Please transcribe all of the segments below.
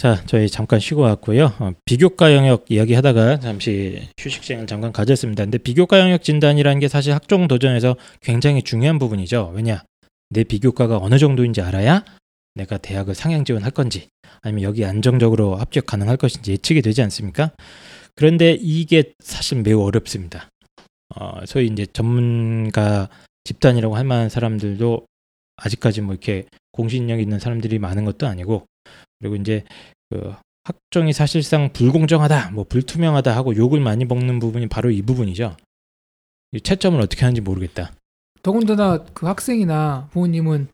자, 저희 잠깐 쉬고 왔고요. 어, 비교과 영역 이야기하다가 잠시 휴식 시간을 잠깐 가졌습니다. 근데 비교과 영역 진단이라는 게 사실 학종 도전에서 굉장히 중요한 부분이죠. 왜냐? 내 비교과가 어느 정도인지 알아야 내가 대학을 상향 지원할 건지 아니면 여기 안정적으로 합격 가능할 것인지 예측이 되지 않습니까? 그런데 이게 사실 매우 어렵습니다. 어, 소위 이제 전문가 집단이라고 할 만한 사람들도 아직까지 뭐 이렇게 공신력 있는 사람들이 많은 것도 아니고 그리고 이제 그 학종이 사실상 불공정하다, 뭐 불투명하다 하고 욕을 많이 먹는 부분이 바로 이 부분이죠. 이 채점을 어떻게 하는지 모르겠다. 더군다나 그 학생이나 부모님은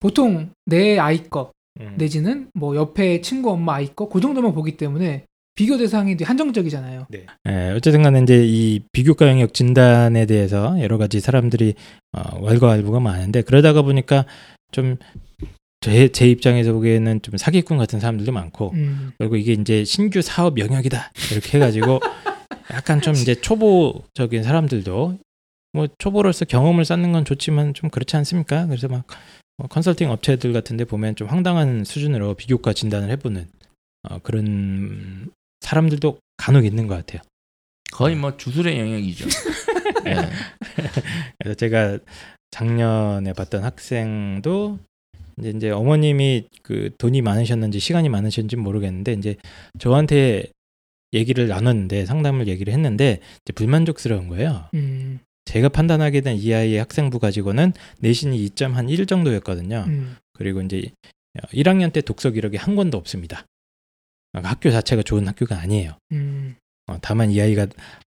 보통 내 아이 거 음. 내지는 뭐 옆에 친구 엄마 아이 거그 정도만 보기 때문에 비교 대상이 한정적이잖아요. 예, 어쨌든 간에 이제 이 비교과 영역 진단에 대해서 여러 가지 사람들이 어, 왈가왈부가 많은데 그러다가 보니까 좀 제 제 입장에서 보기에는 좀 사기꾼 같은 사람들도 많고 음. 그리고 이게 이제 신규 사업 영역이다 이렇게 해가지고 약간 좀 이제 초보적인 사람들도 뭐 초보로서 경험을 쌓는 건 좋지만 좀 그렇지 않습니까? 그래서 막뭐 컨설팅 업체들 같은데 보면 좀 황당한 수준으로 비교과 진단을 해보는 어, 그런 사람들도 간혹 있는 것 같아요. 거의 뭐 주술의 영역이죠. 네. 그래서 제가 작년에 봤던 학생도 이제, 이제 어머님이 그 돈이 많으셨는지 시간이 많으셨는지 모르겠는데 이제 저한테 얘기를 나눴는데 상담을 얘기를 했는데 이제 불만족스러운 거예요. 음. 제가 판단하기에는 이 아이의 학생부 가지고는 내신이 2.1 정도였거든요. 음. 그리고 이제 1학년 때 독서 기록이 한 권도 없습니다. 그러니까 학교 자체가 좋은 학교가 아니에요. 음. 어, 다만 이 아이가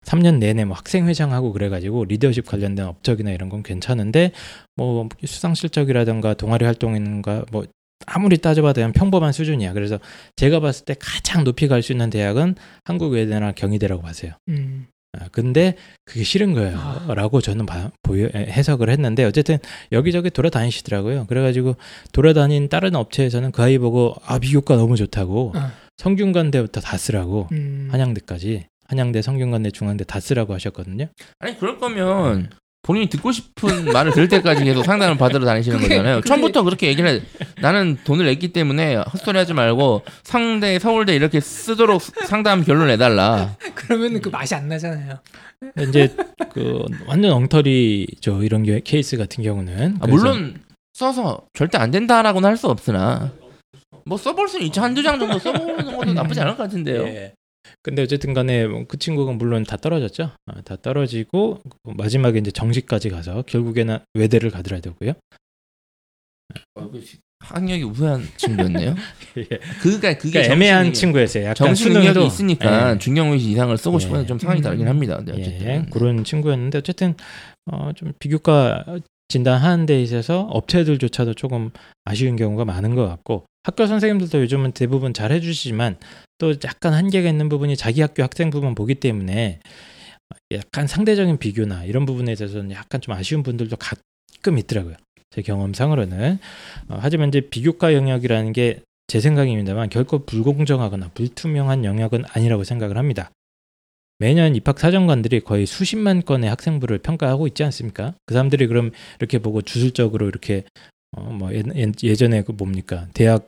3년 내내 뭐 학생회장하고 그래가지고 리더십 관련된 업적이나 이런 건 괜찮은데 뭐 수상 실적이라든가 동아리 활동인가 뭐 아무리 따져봐도 그냥 평범한 수준이야. 그래서 제가 봤을 때 가장 높이 갈 수 있는 대학은 한국외대나 경희대라고 봤어요. 음. 아, 근데 그게 싫은 거예요. 아. 라고 저는 봐, 보여, 에, 해석을 했는데 어쨌든 여기저기 돌아다니시더라고요. 그래가지고 돌아다닌 다른 업체에서는 그 아이 보고 아 비교과 너무 좋다고 아. 성균관대부터 다 쓰라고 음. 한양대까지 한양대, 성균관대, 중앙대 다 쓰라고 하셨거든요. 아니 그럴 거면 본인이 듣고 싶은 말을 들을 때까지 계속 상담을 받으러 다니시는 그게- 거잖아요. 그게- 처음부터 그렇게 얘기를 해. 나는 돈을 냈기 때문에 헛소리 하지 말고 상대 서울대 이렇게 쓰도록 상담 결론 내달라. 그러면 그 맛이 안 나잖아요. 이제 그 완전 엉터리죠 이런 게, 케이스 같은 경우는. 아, 물론 써서 절대 안 된다라고는 할 수 없으나 뭐 써볼 수는 있죠. 한두 장 정도 써보는 것도 나쁘지 않을 것 같은데요. 예. 근데 어쨌든 간에 뭐그 친구가 물론 다 떨어졌죠. 아, 다 떨어지고 마지막에 이제 정시까지 가서 결국에는 외대를 가더라 되고요. 어, 그 학력이 우수한 친구였네요. 예. 그러니까 그게 그러니까 애매한 친구였어요. 약간 정신 능력이 있으니까 예. 중경외시 이상을 쓰고 예. 싶어서 좀 상황이 다르긴 합니다. 네, 예, 어쨌든 그런 친구였는데 어쨌든 어, 좀 비교과 진단하는 데 있어서 업체들조차도 조금 아쉬운 경우가 많은 것 같고 학교 선생님들도 요즘은 대부분 잘 해주시지만 또 약간 한계가 있는 부분이 자기 학교 학생부만 보기 때문에 약간 상대적인 비교나 이런 부분에 있어서는 약간 좀 아쉬운 분들도 가끔 있더라고요. 제 경험상으로는 어, 하지만 이제 비교과 영역이라는 게 제 생각입니다만 결코 불공정하거나 불투명한 영역은 아니라고 생각을 합니다. 매년 입학 사정관들이 거의 수십만 건의 학생부를 평가하고 있지 않습니까? 그 사람들이 그럼 이렇게 보고 주술적으로 이렇게 어 뭐 예전에 그 뭡니까 대학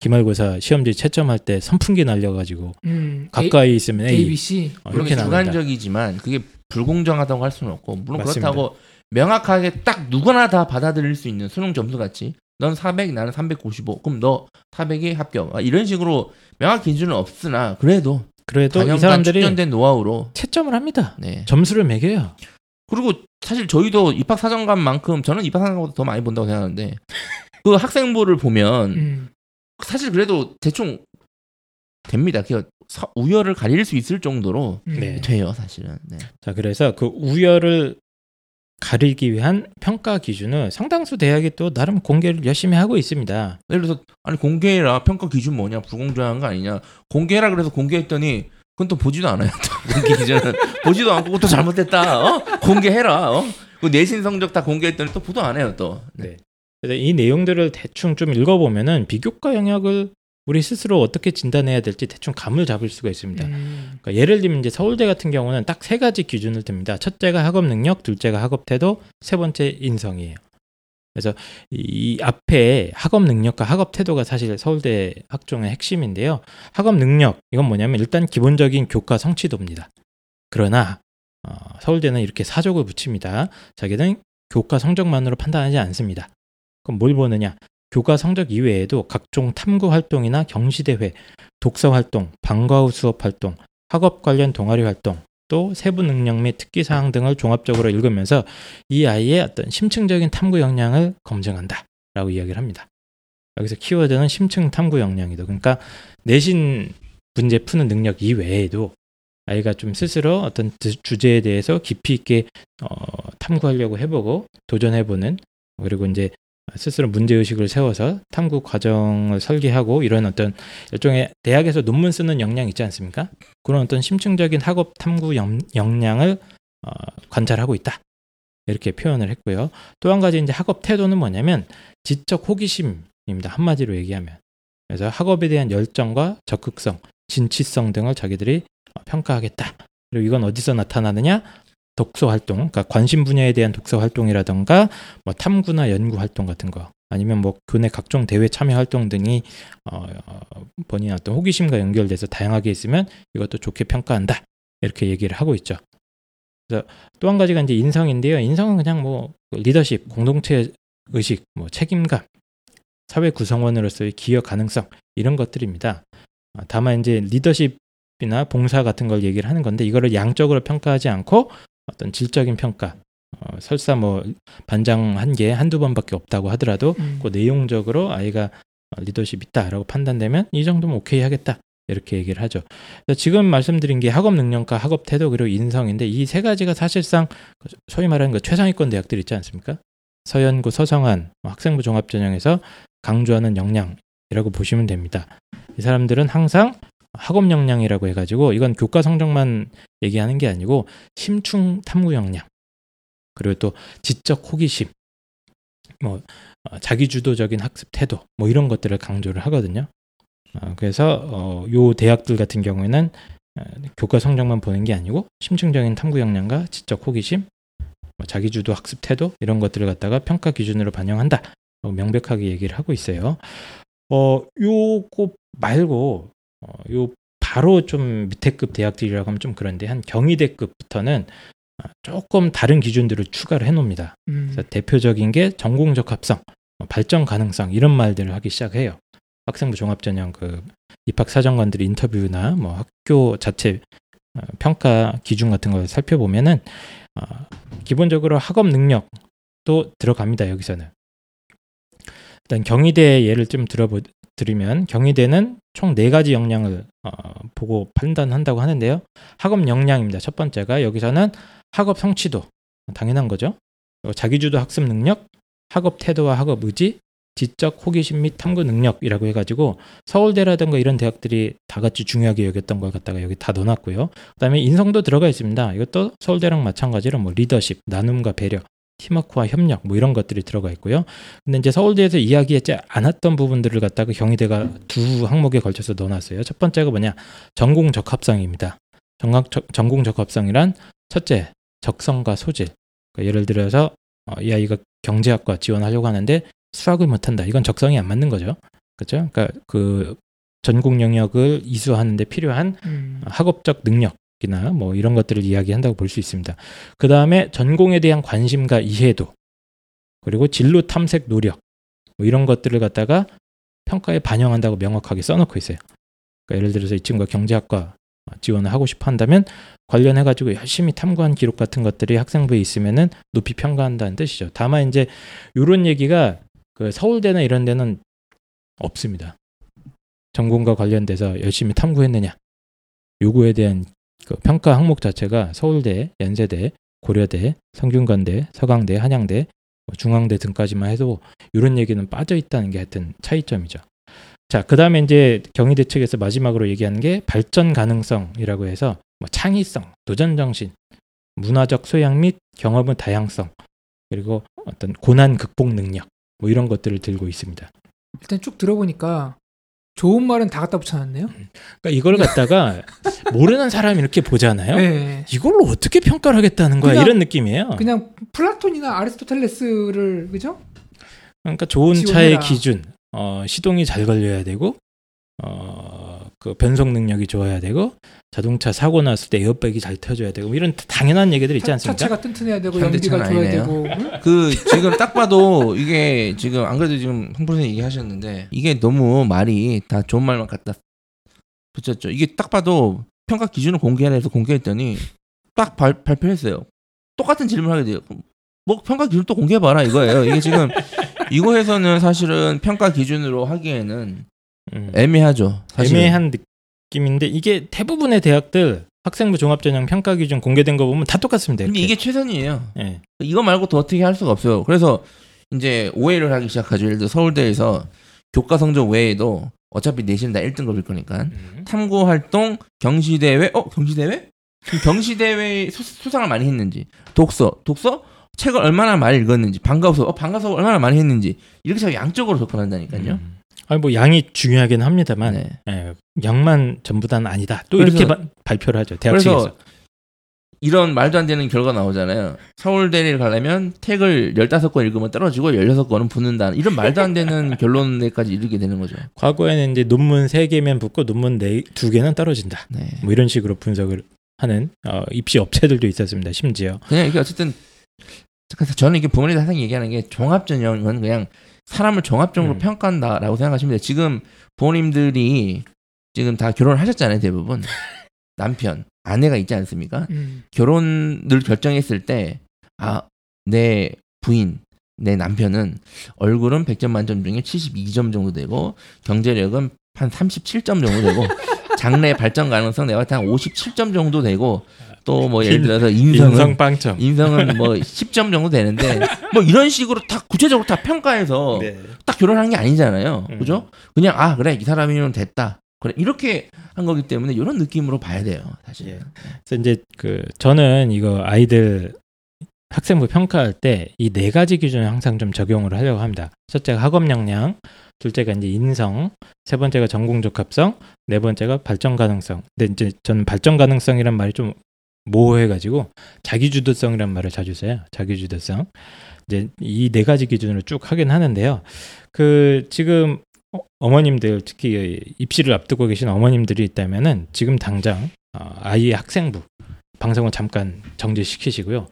기말고사 시험지 채점할 때 선풍기 날려가지고 음. 가까이 있으면 A, A, B, C. 어, 이렇게. 주관적이지만 그게 불공정하다고 할 수는 없고 물론 맞습니다. 그렇다고 명확하게 딱 누구나 다 받아들일 수 있는 수능 점수 같이 넌 400, 나는 395. 그럼 너 400이 합격. 아, 이런 식으로 명확 기준은 없으나 그래도 그래도 이 사람들이 축전된 노하우로 채점을 합니다. 네. 점수를 매겨요. 그리고 사실 저희도 입학 사정관만큼 저는 입학 사정관보다 더 많이 본다고 생각하는데 그 학생부를 보면 음. 사실 그래도 대충 됩니다. 그 서- 우열을 가릴 수 있을 정도로 음. 네. 돼요, 사실은. 네. 자 그래서 그 우열을 가리기 위한 평가 기준은 상당수 대학이 또 나름 공개를 열심히 하고 있습니다. 예를 들어서 아니 공개해라 평가 기준 뭐냐 불공정한 거 아니냐 공개해라 그래서 공개했더니 그건 또 보지도 않아요. 또 공개 기준은 보지도 않고 또 잘못됐다. 어? 공개해라. 어? 그 내신 성적 다 공개했더니 또 보도 안 해요 또. 네. 그래서 이 내용들을 대충 좀 읽어보면은 비교과 영역을 우리 스스로 어떻게 진단해야 될지 대충 감을 잡을 수가 있습니다. 음. 그러니까 예를 들면 이제 서울대 같은 경우는 딱 세 가지 기준을 듭니다. 첫째가 학업 능력, 둘째가 학업 태도, 세 번째 인성이에요. 그래서 이 앞에 학업 능력과 학업 태도가 사실 서울대 학종의 핵심인데요. 학업 능력 이건 뭐냐면 일단 기본적인 교과 성취도입니다. 그러나 어, 서울대는 이렇게 사족을 붙입니다. 자기는 교과 성적만으로 판단하지 않습니다. 그럼 뭘 보느냐? 교과 성적 이외에도 각종 탐구 활동이나 경시대회, 독서 활동, 방과 후 수업 활동, 학업 관련 동아리 활동, 또 세부 능력 및 특기 사항 등을 종합적으로 읽으면서 이 아이의 어떤 심층적인 탐구 역량을 검증한다 라고 이야기를 합니다. 여기서 키워드는 심층 탐구 역량이다. 그러니까 내신 문제 푸는 능력 이외에도 아이가 좀 스스로 어떤 주제에 대해서 깊이 있게 어, 탐구하려고 해보고 도전해보는 그리고 이제 스스로 문제 의식을 세워서 탐구 과정을 설계하고 이런 어떤 일종의 대학에서 논문 쓰는 역량 있지 않습니까? 그런 어떤 심층적인 학업 탐구 역량을 어, 관찰하고 있다. 이렇게 표현을 했고요. 또 한 가지 이제 학업 태도는 뭐냐면 지적 호기심입니다. 한마디로 얘기하면. 그래서 학업에 대한 열정과 적극성, 진취성 등을 자기들이 평가하겠다. 그리고 이건 어디서 나타나느냐? 독서 활동, 그러니까 관심 분야에 대한 독서 활동이라던가 뭐 탐구나 연구 활동 같은 거 아니면 뭐 교내 각종 대회 참여 활동 등이 어, 본인 어떤 호기심과 연결돼서 다양하게 있으면 이것도 좋게 평가한다 이렇게 얘기를 하고 있죠. 그래서 또 한 가지가 이제 인성인데요. 인성은 그냥 뭐 리더십, 공동체 의식, 뭐 책임감, 사회 구성원으로서의 기여 가능성 이런 것들입니다. 다만 이제 리더십 이나 봉사 같은 걸 얘기를 하는 건데 이거를 양적으로 평가하지 않고 어떤 질적인 평가 어, 설사 뭐 반장 한 개 한두 번밖에 없다고 하더라도 음. 그 내용적으로 아이가 리더십 있다라고 판단되면 이 정도면 오케이 하겠다 이렇게 얘기를 하죠. 지금 말씀드린 게 학업 능력과 학업 태도 그리고 인성인데 이 세 가지가 사실상 소위 말하는 그 최상위권 대학들 있지 않습니까? 서연고, 서성한, 뭐 학생부 종합전형에서 강조하는 역량이라고 보시면 됩니다. 이 사람들은 항상 학업 역량이라고 해가지고 이건 교과 성적만 얘기하는 게 아니고 심층 탐구 역량 그리고 또 지적 호기심 뭐 어, 자기 주도적인 학습 태도 뭐 이런 것들을 강조를 하거든요. 어, 그래서 어, 요 대학들 같은 경우에는 어, 교과 성적만 보는 게 아니고 심층적인 탐구 역량과 지적 호기심, 뭐 자기 주도 학습 태도 이런 것들을 갖다가 평가 기준으로 반영한다. 명백하게 얘기를 하고 있어요. 어, 요거 말고 어, 요 바로 좀 밑에급 대학들이라고 하면 좀 그런데 한 경희대급부터는 조금 다른 기준들을 추가를 해놓습니다. 음. 그래서 대표적인 게 전공 적합성, 뭐 발전 가능성 이런 말들을 하기 시작해요. 학생부 종합전형 그 입학 사정관들의 인터뷰나 뭐 학교 자체 어, 평가 기준 같은 걸 살펴보면은 어, 기본적으로 학업 능력도 들어갑니다. 여기서는 일단 경희대 예를 좀 들어보 드리면 경희대는 총 네 가지 역량을 어, 보고 판단한다고 하는데요. 학업 역량입니다. 첫 번째가 여기서는 학업 성취도 당연한 거죠. 자기주도 학습 능력, 학업 태도와 학업 의지, 지적 호기심 및 탐구 능력이라고 해가지고 서울대라든가 이런 대학들이 다 같이 중요하게 여겼던 걸 갖다가 여기 다 넣어놨고요. 그다음에 인성도 들어가 있습니다. 이것도 서울대랑 마찬가지로 뭐 리더십, 나눔과 배려, 팀워크와 협력 뭐 이런 것들이 들어가 있고요. 근데 이제 서울대에서 이야기하지 않았던 부분들을 갖다가 경희대가 두 항목에 걸쳐서 넣어놨어요. 첫 번째가 뭐냐 전공 적합성입니다. 전공, 전공 적합성이란 첫째 적성과 소질. 그러니까 예를 들어서 어, 이 아이가 경제학과 지원하려고 하는데 수학을 못한다. 이건 적성이 안 맞는 거죠. 그렇죠? 그러니까 그 전공 영역을 이수하는데 필요한 음. 학업적 능력 이나 뭐 이런 것들을 이야기한다고 볼 수 있습니다. 그 다음에 전공에 대한 관심과 이해도 그리고 진로 탐색 노력 뭐 이런 것들을 갖다가 평가에 반영한다고 명확하게 써놓고 있어요. 그러니까 예를 들어서 이 친구가 경제학과 지원을 하고 싶어 한다면 관련해 가지고 열심히 탐구한 기록 같은 것들이 학생부에 있으면은 높이 평가한다는 뜻이죠. 다만 이제 이런 얘기가 그 서울대나 이런 데는 없습니다. 전공과 관련돼서 열심히 탐구했느냐 요구에 대한 그 평가 항목 자체가 서울대, 연세대, 고려대, 성균관대, 서강대, 한양대, 뭐 중앙대 등까지만 해도 이런 얘기는 빠져 있다는 게 하여튼 차이점이죠. 자, 그 다음에 이제 경희대 측에서 마지막으로 얘기하는 게 발전 가능성이라고 해서 뭐 창의성, 도전 정신, 문화적 소양 및 경험의 다양성, 그리고 어떤 고난 극복 능력, 뭐 이런 것들을 들고 있습니다. 일단 쭉 들어보니까 좋은 말은 다 갖다 붙여놨네요. 그러니까 이걸 갖다가 모르는 사람이 이렇게 보잖아요. 네. 이걸로 어떻게 평가를 하겠다는 거야 이런 느낌이에요. 그냥 플라톤이나 아리스토텔레스를 그죠? 그러니까 좋은 지원해라. 차의 기준, 어, 시동이 잘 걸려야 되고, 어, 그 변속 능력이 좋아야 되고, 자동차 사고 났을 때 에어백이 잘 터져야 되고, 뭐 이런 당연한 얘기들 있지 차- 않습니까? 차체가 튼튼해야 되고 연비가 좋아야 아니네요. 되고 응? 그 지금 딱 봐도 이게 지금 안 그래도 지금 홍 선생님 얘기하셨는데 이게 너무 말이 다 좋은 말만 갖다 붙였죠. 이게 딱 봐도 평가 기준을 공개하라 해서 공개했더니 딱 발, 발표했어요. 똑같은 질문을 하게 돼요. 뭐 평가 기준 또 공개해봐라 이거예요. 이게 지금 이거에서는 사실은 평가 기준으로 하기에는 음. 애매하죠. 사실은. 애매한 느낌인데 이게 대부분의 대학들 학생부 종합전형 평가 기준 공개된 거 보면 다 똑같습니다. 이렇게. 이게 최선이에요. 예. 이거 말고 더 어떻게 할 수가 없어요. 그래서 이제 오해를 하기 시작하죠. 예를 들어 서울대에서 교과 성적 외에도 어차피 내신 다 1등급일 거니까 음. 탐구 활동, 경시 대회, 어 경시 대회? 경시 대회 수상을 많이 했는지, 독서, 독서 책을 얼마나 많이 읽었는지, 방과후, 어 방과후 얼마나 많이 했는지 이렇게 자꾸 양적으로 접근한다니까요. 음. 아니 뭐 양이 중요하긴 합니다만 네. 예, 양만 전부다는 아니다. 또 그래서- 이렇게 바- 발표를 하죠. 대학 그래서 측에서. 이런 말도 안 되는 결과 나오잖아요. 서울대를 가려면 책을 15권 읽으면 떨어지고 16권은 붙는다. 이런 말도 안 되는 결론에까지 이르게 되는 거죠. 과거에는 이제 논문 세 개면 붙고 논문 네, 두 개는 떨어진다. 네. 뭐 이런 식으로 분석을 하는 어, 입시 업체들도 있었습니다. 심지어. 그냥 이게 어쨌든 저는 이게 부모님들 항상 얘기하는 게 종합 전형은 그냥 사람을 종합적으로 음. 평가한다라고 생각하시면 돼요. 지금 부모님들이 지금 다 결혼을 하셨잖아요, 대부분. 남편, 아내가 있지 않습니까? 음. 결혼을 결정했을 때, 아, 내 부인, 내 남편은 얼굴은 100점 만점 중에 72점 정도 되고, 경제력은 한 37점 정도 되고, 장래 발전 가능성 내가 한 57점 정도 되고, 또 뭐 예를 들어서 인성은 인성 빵점. 인성은 뭐 10점 정도 되는데 뭐 이런 식으로 다 구체적으로 다 평가해서 네. 딱 결혼한 게 아니잖아요. 음. 그죠? 그냥 아 그래 이 사람이면 됐다. 그래 이렇게 한 거기 때문에 이런 느낌으로 봐야 돼요. 사실. 예. 그래서 이제 그 저는 이거 아이들 학생부 평가할 때 이 네 가지 기준을 항상 좀 적용을 하려고 합니다. 첫째가 학업 역량, 둘째가 이제 인성, 세 번째가 전공 적합성, 네 번째가 발전 가능성. 근데 이제 저는 발전 가능성이란 말이 좀 모호해가지고 자기주도성이란 말을 자주 써요. 자기주도성. 이제 이 네 가지 기준으로 쭉 하긴 하는데요. 그 지금 어- 어머님들 특히 입시를 앞두고 계신 어머님들이 있다면은 지금 당장 어, 아이 학생부 방송을 잠깐 정지시키시고요.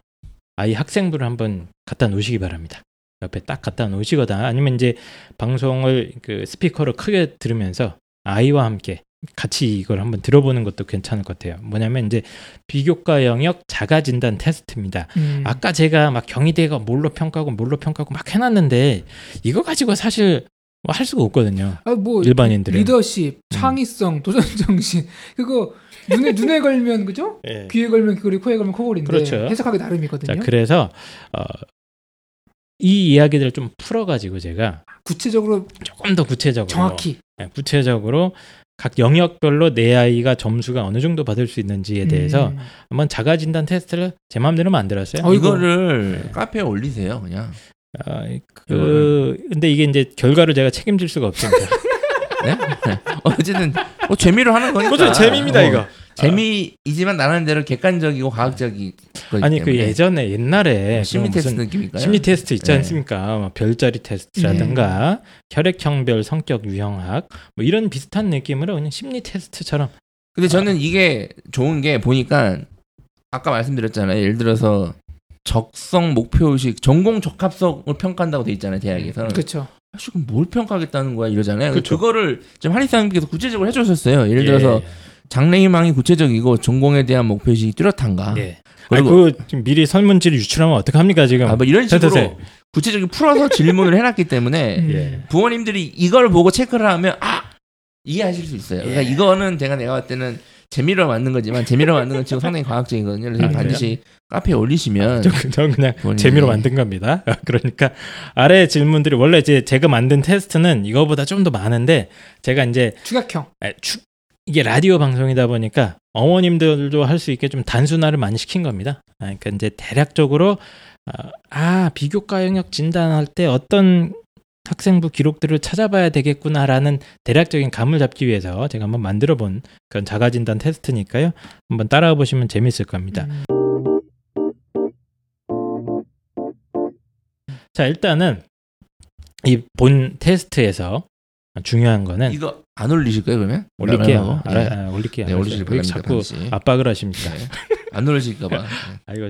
아이 학생부를 한번 갖다 놓으시기 바랍니다. 옆에 딱 갖다 놓으시거나 아니면 이제 방송을 그 스피커로 크게 들으면서 아이와 함께 같이 이걸 한번 들어보는 것도 괜찮을 것 같아요. 뭐냐면 이제 비교과 영역 자가 진단 테스트입니다. 음. 아까 제가 막 경희대가 뭘로 평가하고 뭘로 평가하고 막 해놨는데 이거 가지고 사실 뭐 할 수가 없거든요. 아, 뭐 일반인들은. 리더십, 창의성, 도전 정신 그거 눈에 눈에 걸면 그죠? 예. 귀에 걸면 귀걸이, 코에 걸면 코걸인데 그렇죠. 해석하기 자, 나름이거든요. 그래서 어, 이 이야기들을 좀 풀어가지고 제가 구체적으로 조금 더 구체적으로 정확히 예, 구체적으로 각 영역별로 내 아이가 점수가 어느 정도 받을 수 있는지에 대해서 음. 한번 자가 진단 테스트를 제 마음대로 만들었어요. 어이구. 이거를 네. 카페에 올리세요, 그냥. 아, 그 근데 이게 이제 결과를 제가 책임질 수가 없습니다. 네? 어쨌든 뭐 재미로 하는 거니까. 그죠 재미입니다 어, 이거. 재미이지만 나라는 대로 객관적이고 과학적인 거기 아니 그. 예전에 옛날에 어, 심리 그 테스트 무슨 느낌일까요? 심리 테스트 있지 네. 않습니까? 뭐 별자리 테스트라든가 혈액형별 성격 유형학 뭐 이런 비슷한 느낌으로 그냥 심리 테스트처럼 근데 저는 이게 좋은 게 보니까 아까 말씀드렸잖아요. 예를 들어서 적성 목표 의식 전공 적합성을 평가한다고 돼 있잖아요 대학에서는 그렇죠. 아, 지금 뭘 평가하겠다는 거야 이러잖아요 그쵸. 그거를 지금 한의사님께서 구체적으로 해주셨어요 예를 예, 들어서 장래희망이 구체적이고 전공에 대한 목표의식이 뚜렷한가 예. 아니 그리고 그 지금 미리 설문지를 유출하면 어떡합니까 지금? 아, 뭐 이런 식으로. 구체적인 풀어서 질문을 해놨기 때문에 음. 예. 부모님들이 이걸 보고 체크를 하면 아 이해하실 수 있어요. 그러니까 예. 이거는 제가 내가 봤을 때는 재미로 만든 거지만 재미로 만든 건 지금 상당히 과학적이거든요. 그래서 아, 반드시 카페에 올리시면 저, 저 그냥 부모님이- 재미로 만든 겁니다. 그러니까 아래 질문들이 원래 이제 제가 만든 테스트는 이거보다 좀 더 많은데 제가 이제 축약형. 에, 추- 이게 라디오 방송이다 보니까 어머님들도 할 수 있게 좀 단순화를 많이 시킨 겁니다. 아, 그러니까 이제 대략적으로 아, 아 비교과 영역 진단할 때 어떤 학생부 기록들을 찾아봐야 되겠구나라는 대략적인 감을 잡기 위해서 제가 한번 만들어 본 그런 자가 진단 테스트니까요. 한번 따라와 보시면 재밌을 겁니다. 음. 자 일단은 이 본 테스트에서 중요한 거는 이거 안 올리실 거예요 그러면? 올릴게요. 네. 알아, 아, 올릴게요. 네, 올리실 왜 바랍니다. 자꾸 당시. 압박을 하십니까? 네. 안 올리실까봐. 아 이거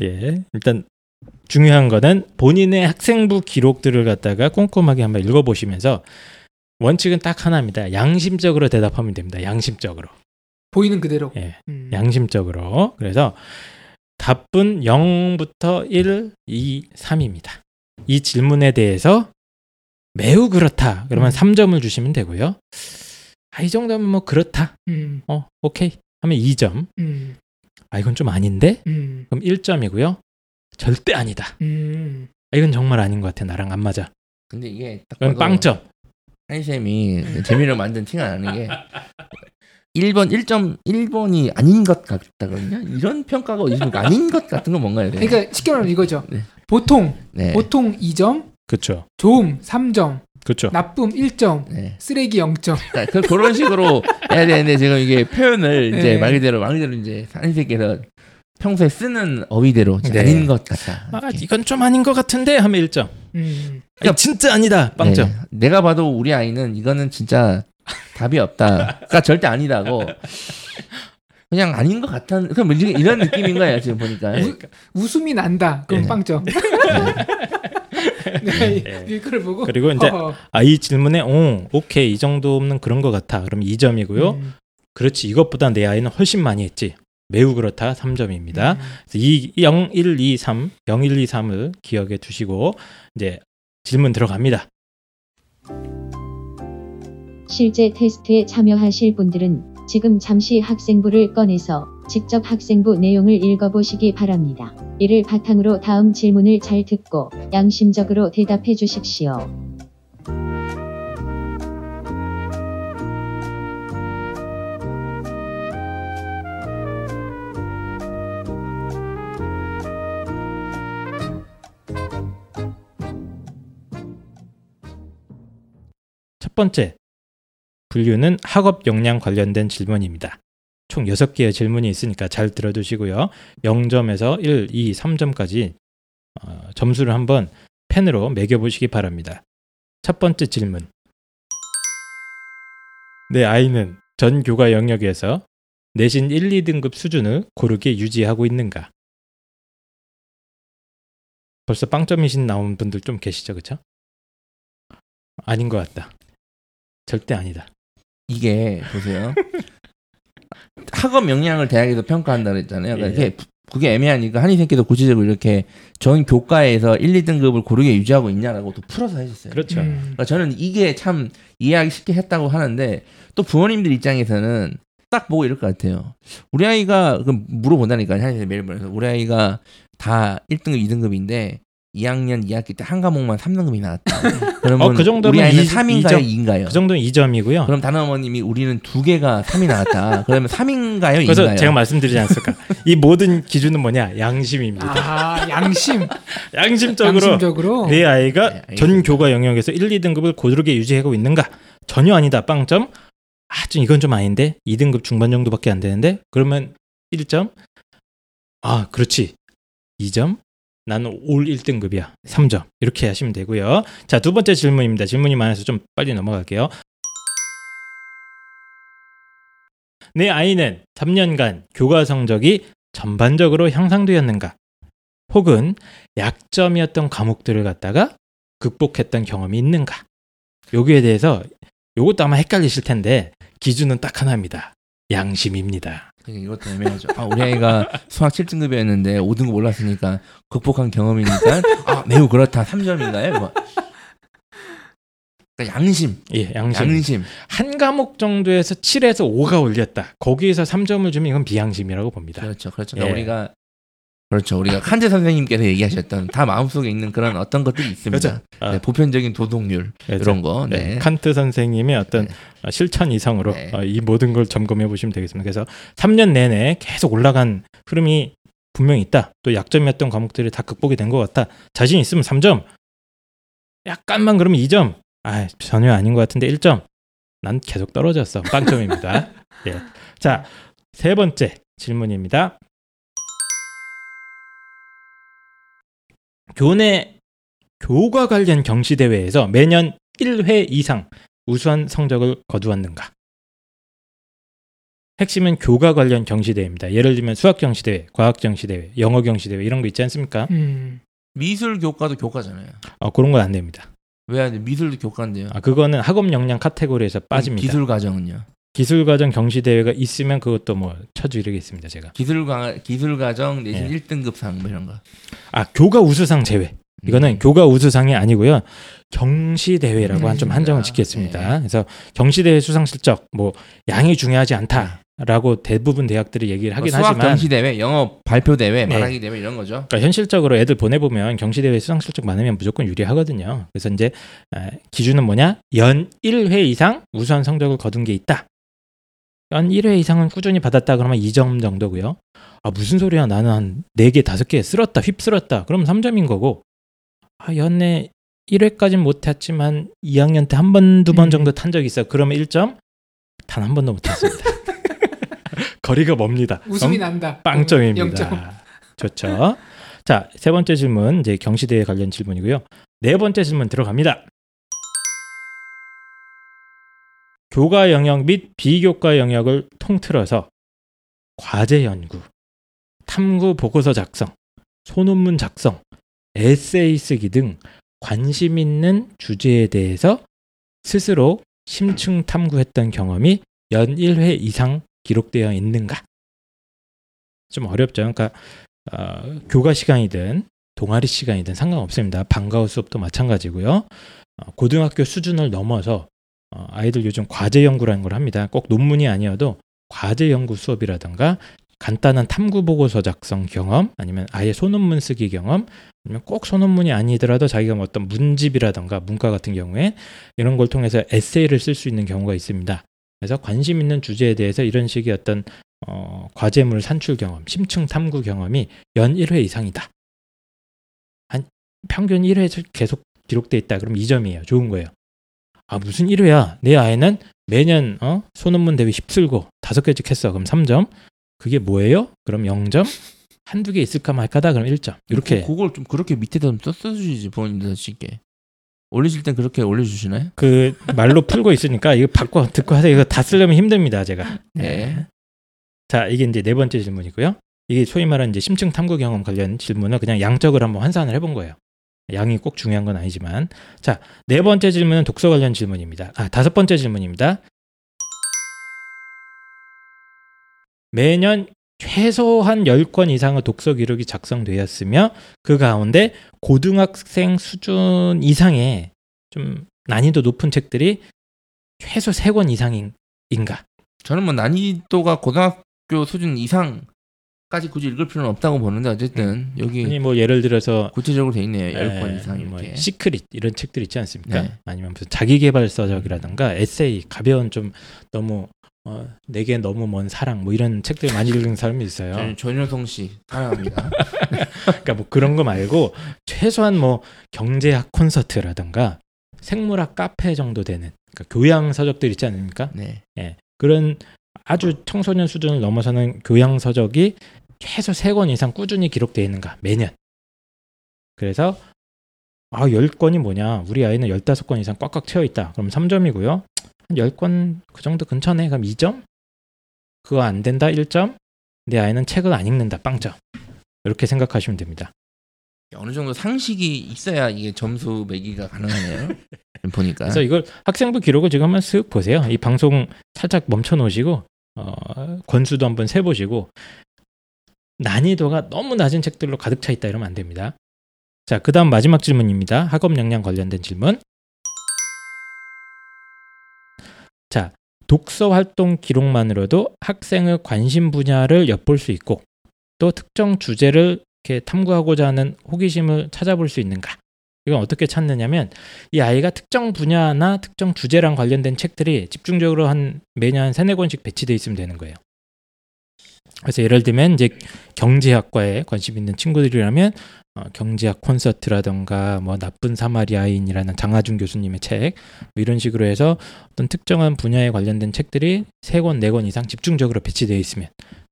예 일단 중요한 거는 본인의 학생부 기록들을 갖다가 꼼꼼하게 한번 읽어보시면서 원칙은 딱 하나입니다. 양심적으로 대답하면 됩니다. 양심적으로. 보이는 그대로. 예, 음. 양심적으로. 그래서 답은 0부터 1, 2, 3입니다. 이 질문에 대해서 매우 그렇다. 그러면 음. 3점을 주시면 되고요. 아, 이 정도면 뭐 그렇다. 음. 어, 오케이. 하면 2점. 음. 아, 이건 좀 아닌데? 음. 그럼 1점이고요. 절대 아니다. 음. 아, 이건 정말 아닌 것 같아. 나랑 안 맞아. 근데 이게 딱 그럼 빵점. 한쌤이 재미를 만든 티가 나는 게 1번 1점 1번이 아닌 것 같다거든요. 이런 평가가 어디 있습니까? 아닌 것 같은 건 뭔가요? 네. 그러니까 쉽게 말하면 이거죠. 네. 보통 네. 보통 2점, 그쵸. 좋음 3점, 그쵸. 나쁨 1점, 네. 쓰레기 0점. 그, 그, 그런 식으로 해야 되는데 지금 이게 표현을 이제 네. 말 그대로 말 그대로 이제 한쌤께서 평소에 쓰는 어휘대로 네. 아닌 것 같다. 아. 이건 좀 아닌 것 같은데? 하면 1점. 음. 아, 진짜 아니다. 빵점. 네. 내가 봐도 우리 아이는 이거는 진짜 답이 없다. 그러니까 절대 아니다고. 그냥 아닌 것 같은 그럼 뭐 이런- 느낌인 거예요 지금 보니까. 네. 웃음이 난다. 그럼 네. 빵점. 네. 네. 이걸 보고 그리고 이제. 아, 이 질문에 오, 오케이. 이 정도는 그런 것 같아. 그럼 2점이고요. 음. 그렇지. 이것보다 내 아이는 훨씬 많이 했지. 매우 그렇다. 3점입니다. 음. 그래서 이 0, 1, 2, 3, 0, 1, 2, 3을 기억해 두시고 이제 질문 들어갑니다. 실제 테스트에 참여하실 분들은 지금 잠시 학생부를 꺼내서 직접 학생부 내용을 읽어보시기 바랍니다. 이를 바탕으로 다음 질문을 잘 듣고 양심적으로 대답해 주십시오. 첫 번째 분류는 학업 역량 관련된 질문입니다. 총 6개의 질문이 있으니까 잘 들어두시고요. 0점에서 1, 2, 3점까지 어, 점수를 한번 펜으로 매겨보시기 바랍니다. 첫 번째 질문. 내 아이는 전 교과 영역에서 내신 1, 2등급 수준을 고르게 유지하고 있는가? 벌써 빵점이신 나온 분들 좀 계시죠, 그쵸? 아닌 것 같다. 절대 아니다. 이게 보세요. 학업 역량을 대학에서 평가한다 그랬잖아요. 그러니까 예. 그게 애매하니까 새끼도 구체적으로 이렇게 전 교과에서 1, 2등급을 고르게 유지하고 있냐라고 또 풀어서 해줬어요. 그렇죠. 음. 그러니까 저는 이게 참 이해하기 쉽게 했다고 하는데 또 부모님들 입장에서는 딱 보고 이럴 것 같아요. 우리 아이가 그 물어본다니까 한이 매일 보내서 우리 아이가 다 1등급, 2등급인데 2학년 2학기 때 한 과목만 3등급이 나왔다. 그러면 어, 그 정도면 우리 아이는 이- 3인가요, 이점. 2인가요? 그 정도는 2점이고요. 그럼 단어머님이 우리는 두 개가 3이 나왔다. 그러면 3인가요? 그래서 2인가요? 제가 말씀드리지 않습니까? 이 모든 기준은 뭐냐? 양심입니다. 아 양심. 양심적으로 양심적으로. 내 아이가 네. 전 교과 영역에서 1, 2등급을 고르게 유지하고 있는가? 전혀 아니다. 빵점. 아, 좀 이건 좀 아닌데. 2등급 중반 정도밖에 안 되는데. 그러면 1점. 아, 그렇지. 2점. 나는 올 1등급이야. 3점. 이렇게 하시면 되고요. 자, 두 번째 질문입니다. 질문이 많아서 좀 빨리 넘어갈게요. 내 아이는 3년간 교과 성적이 전반적으로 향상되었는가? 혹은 약점이었던 과목들을 갖다가 극복했던 경험이 있는가? 여기에 대해서 요것도 아마 헷갈리실 텐데 기준은 딱 하나입니다. 양심입니다. 그러니까 이것도 애매하죠. 아, 우리 아이가 수학 7등급이었는데 5등급 올랐으니까 극복한 경험이니까 아 매우 그렇다. 3점인가요? 뭐. 그러니까 양심, 예, 양심. 양심. 한 과목 정도에서 7에서 5가 올렸다. 거기에서 3점을 주면 이건 비양심이라고 봅니다. 그렇죠, 그렇죠. 그러니까 예. 우리가 그렇죠. 우리가 칸제 선생님께서 얘기하셨던 다 마음속에 있는 그런 어떤 것들이 있습니다. 그렇죠. 아, 네, 보편적인 도덕률 그렇죠. 이런 거. 네, 네. 칸트 선생님의 어떤 네. 어, 실천 이상으로 네. 어, 이 모든 걸 점검해 보시면 되겠습니다. 그래서 3년 내내 계속 올라간 흐름이 분명히 있다. 또 약점이었던 과목들이 다 극복이 된 것 같다. 자신 있으면 3점. 약간만 그러면 2점. 아, 전혀 아닌 것 같은데 1점. 난 계속 떨어졌어. 빵점입니다. 예. 자, 세 번째 질문입니다. 교내 교과 관련 경시 대회에서 매년 1회 이상 우수한 성적을 거두었는가? 핵심은 교과 관련 경시 대회입니다. 예를 들면 수학 경시 대회, 과학 경시 대회, 영어 경시 대회 이런 거 있지 않습니까? 음. 미술 교과도 교과잖아요. 어, 그런 건 안 됩니다. 왜 안 돼? 미술도 교과인데요. 아, 그거는 학업 역량 카테고리에서 빠집니다. 기술 과정은요. 기술 과정 경시 대회가 있으면 그것도 뭐 쳐주이겠습니다 제가. 기술 과 기술 과정 내신 예. 1등급 뭐 이런 거. 아 교과 우수상 제외. 이거는 음. 교과 우수상이 아니고요. 경시 대회라고 한좀 음, 한정을 아, 짓겠습니다. 그래서 경시 대회 수상 실적 뭐 양이 중요하지 않다라고 대부분 대학들이 얘기를 하긴 뭐 수학 하지만 경시 대회, 영어 발표 대회, 네. 말하기 대회 이런 거죠. 그러니까 현실적으로 애들 보내 보면 경시 대회 수상 실적 많으면 무조건 유리하거든요. 그래서 이제 아, 기준은 뭐냐? 연 1회 이상 우수한 성적을 거둔 게 있다. 연 1회 이상은 꾸준히 받았다 그러면 2점 정도고요. 아 무슨 소리야? 나는 한 4개, 5개 쓸었다, 휩쓸었다. 그럼 3점인 거고. 아 연내 1회까지는 못했지만 2학년 때 한 번, 두번 음. 정도 탄 적이 있어. 그러면 1점? 단 한 번도 못했습니다. 거리가 멉니다. 웃음이 난다. 빵점입니다. 0점. 좋죠. 자, 세 번째 질문 이제 경시대회 관련 질문이고요. 네 번째 질문 들어갑니다. 교과 영역 및 비교과 영역을 통틀어서 과제 연구, 탐구 보고서 작성, 소논문 작성, 에세이 쓰기 등 관심 있는 주제에 대해서 스스로 심층 탐구했던 경험이 연 1회 이상 기록되어 있는가? 좀 어렵죠. 그러니까 어, 교과 시간이든 동아리 시간이든 상관없습니다. 방과후 수업도 마찬가지고요. 어, 고등학교 수준을 넘어서 어, 아이들 요즘 과제 연구라는 걸 합니다. 꼭 논문이 아니어도 과제 연구 수업이라든가 간단한 탐구 보고서 작성 경험 아니면 아예 소논문 쓰기 경험 아니면 꼭 소논문이 아니더라도 자기가 뭐 어떤 문집이라든가 문과 같은 경우에 이런 걸 통해서 에세이를 쓸 수 있는 경우가 있습니다. 그래서 관심 있는 주제에 대해서 이런 식의 어떤 어, 과제물 산출 경험, 심층 탐구 경험이 연 1회 이상이다. 한 평균 1회 계속 기록돼 있다. 그럼 2점이에요. 좋은 거예요. 아 무슨 1회야? 내 아이는 매년 어? 소논문 대회 휩쓸고 다섯 개씩 했어. 그럼 3점. 그게 뭐예요? 그럼 0점. 한두 개 있을까 말까다. 그럼 1점. 이렇게 그, 그걸 좀 그렇게 밑에다 좀 써주시지 본인들 쉽게. 올리실 땐 그렇게 올려주시나요? 그 말로 풀고 있으니까 이거 바꿔 듣고 하세요. 이거 다 쓰려면 힘듭니다, 제가. 네. 자, 이게 이제 네 번째 질문이고요. 이게 소위 말하는 이제 심층 탐구 경험 관련 질문을 그냥 양적으로 한번 환산을 해본 거예요. 양이 꼭 중요한 건 아니지만. 자, 네 번째 질문은 독서 관련 질문입니다. 아, 다섯 번째 질문입니다. 매년 최소한 10권 이상의 독서 기록이 작성되었으며 그 가운데 고등학생 수준 이상의 좀 난이도 높은 책들이 최소 3권 이상인가? 저는 뭐 난이도가 고등학교 수준 이상 까지 굳이 읽을 필요는 없다고 보는데 어쨌든 여기 아니 뭐 예를 들어서 구체적으로 돼 있네요. 10권 예, 이상 뭐 이렇게. 시크릿 이런 책들 있지 않습니까? 네. 아니면 무슨 자기개발서적이라든가 에세이 가벼운 좀 너무 어, 내게 너무 먼 사랑 뭐 이런 책들 많이 읽는 사람이 있어요. 저는 전효성 씨 사랑합니다. 그러니까 뭐 그런 거 말고 최소한 뭐 경제학 콘서트라든가 생물학 카페 정도 되는 그러니까 교양 서적들 있지 않습니까? 네. 그런 아주 청소년 수준을 넘어서는 교양 서적이 최소 3권 이상 꾸준히 기록되어 있는가 매년. 그래서 아, 10권이 뭐냐? 우리 아이는 15권 이상 꽉꽉 채워 있다. 그럼 3점이고요. 한 10권 그 정도 근처네. 그럼 2점? 그거 안 된다. 1점? 내 아이는 책을 안 읽는다. 빵점. 이렇게 생각하시면 됩니다. 어느 정도 상식이 있어야 이게 점수 매기가 가능하네요. 보니까. 그래서 이걸 학생부 기록을 지금 한번 쓱 보세요. 이 방송 살짝 멈춰 놓으시고 어, 권수도 한번 세 보시고 난이도가 너무 낮은 책들로 가득 차 있다 이러면 안 됩니다. 자, 그다음 마지막 질문입니다. 학업 역량 관련된 질문. 자, 독서 활동 기록만으로도 학생의 관심 분야를 엿볼 수 있고 또 특정 주제를 이렇게 탐구하고자 하는 호기심을 찾아볼 수 있는가? 이건 어떻게 찾느냐면 이 아이가 특정 분야나 특정 주제랑 관련된 책들이 집중적으로 한 매년 한 세네 권씩 배치되어 있으면 되는 거예요. 그래서 예를 들면 이제 경제학과에 관심 있는 친구들이라면 어, 경제학 콘서트라던가 뭐 나쁜 사마리아인이라는 장하준 교수님의 책 뭐 이런 식으로 해서 어떤 특정한 분야에 관련된 책들이 세 권, 네 권 이상 집중적으로 배치되어 있으면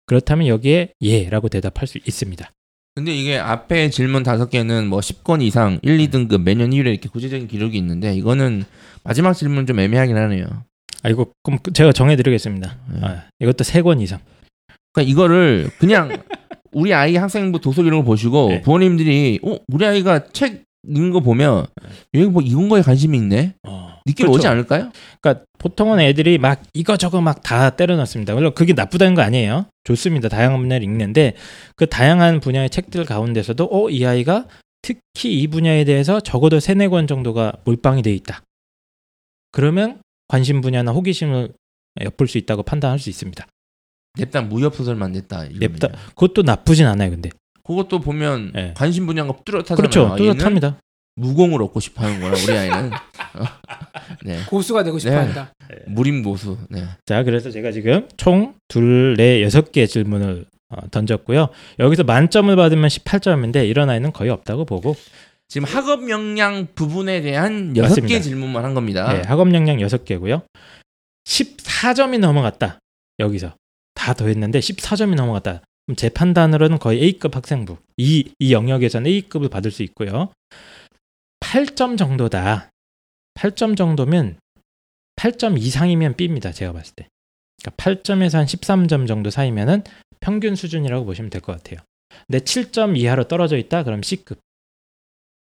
그렇다면 여기에 예라고 대답할 수 있습니다. 근데 이게 앞에 질문 다섯 개는 뭐 10건 이상 1, 2등급 매년 1회 이렇게 구체적인 기록이 있는데 이거는 마지막 질문 좀 애매하긴 하네요. 아 이거 그럼 제가 정해 드리겠습니다. 네. 아, 이것도 세 권 이상. 그러니까 이거를 그냥 우리 아이 학생부 도서 기록을 보시고 네. 부모님들이 어 우리 아이가 책 읽는 거 보면 여기 뭐 이런 거에 관심이 있네 느낌 그렇죠. 오지 않을까요? 그러니까 보통은 애들이 막 이거저거 막 다 때려 넣습니다. 물론 그게 나쁘다는 거 아니에요. 좋습니다. 다양한 분야를 읽는데 그 다양한 분야의 책들 가운데서도 어 이 아이가 특히 이 분야에 대해서 적어도 세네 권 정도가 몰빵이 돼 있다. 그러면 관심 분야나 호기심을 엿볼 수 있다고 판단할 수 있습니다. 냅다 무협 소설만 냈다. 냅다 그것도 나쁘진 않아요. 근데 그것도 보면 네. 관심 분야가 뚜렷하잖아요. 그렇죠. 뚜렷합니다. 무공을 얻고 싶어하는 거라 우리 아이는. 어. 네. 고수가 되고 싶어 네. 한다. 무림 고수. 네. 자, 그래서 제가 지금 총 둘, 네, 여섯 개 질문을 어, 던졌고요. 여기서 만점을 받으면 18점인데 이런 아이는 거의 없다고 보고 지금 학업 역량 부분에 대한 여섯 개. 질문만 한 겁니다. 네, 학업 역량 여섯 개고요. 14점이 넘어갔다. 여기서 다 더했는데 14점이 넘어갔다. 그럼 제 판단으로는 거의 A급 학생부. 이, 이 영역에서는 A급을 받을 수 있고요. 8점 정도다. 8점 정도면 8점 이상이면 B입니다. 제가 봤을 때. 그러니까 8점에서 한 13점 정도 사이면은 평균 수준이라고 보시면 될 것 같아요. 근데 7점 이하로 떨어져 있다? 그럼 C급.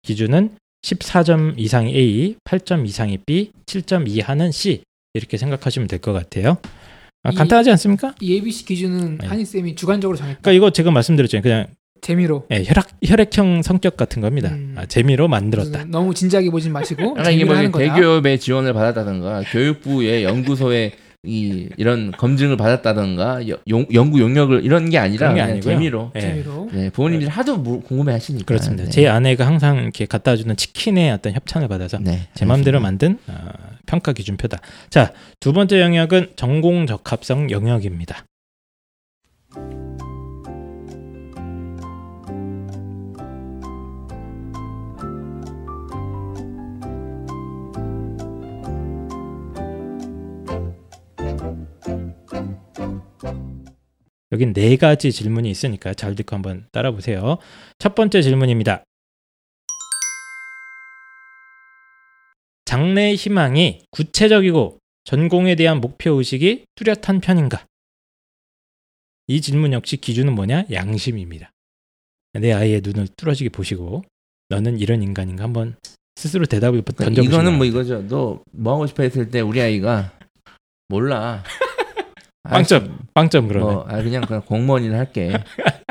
기준은 14점 이상이 A, 8점 이상이 B, 7점 이하는 C 이렇게 생각하시면 될 것 같아요. 아, 이- 간단하지 않습니까? 이 ABC 기준은 네. 한희 쌤이 주관적으로 정했다. 그러니까 이거 제가 말씀드렸죠. 그냥 재미로. 예, 혈액 혈액형 성격 같은 겁니다. 음. 아, 재미로 만들었다. 너무 진지하게 보진 마시고 이게 재미로 뭐 하는 거다. 대기업의 지원을 받았다든가 교육부의 연구소에 이 이런 검증을 받았다든가 여- 용- 연구 용역을 이런 게 아니라 그런 게 그냥 아니고요. 재미로. 예, 재미로. 네, 부모님들이 하도 무- 궁금해하시니까. 그렇습니다. 네. 제 아내가 항상 이렇게 갖다 주는 치킨의 어떤 협찬을 받아서 네, 제 마음대로 알겠습니다. 만든 어, 평가 기준표다. 자, 두 번째 영역은 전공 적합성 영역입니다. 여긴 네 가지 질문이 있으니까 잘 듣고 한번 따라 보세요. 첫 번째 질문입니다. 장래의 희망이 구체적이고 전공에 대한 목표 의식이 뚜렷한 편인가? 이 질문 역시 기준은 뭐냐? 양심입니다. 내 아이의 눈을 뚫어지게 보시고 너는 이런 인간인가 한번 스스로 대답을 그러니까 던져 보시면 이거는 뭐 이거죠. 너 뭐 하고 싶어 했을 때 우리 아이가 몰라. 아, 빵점 빵점 그러면 뭐, 아 그냥 그냥 공무원이나 할게.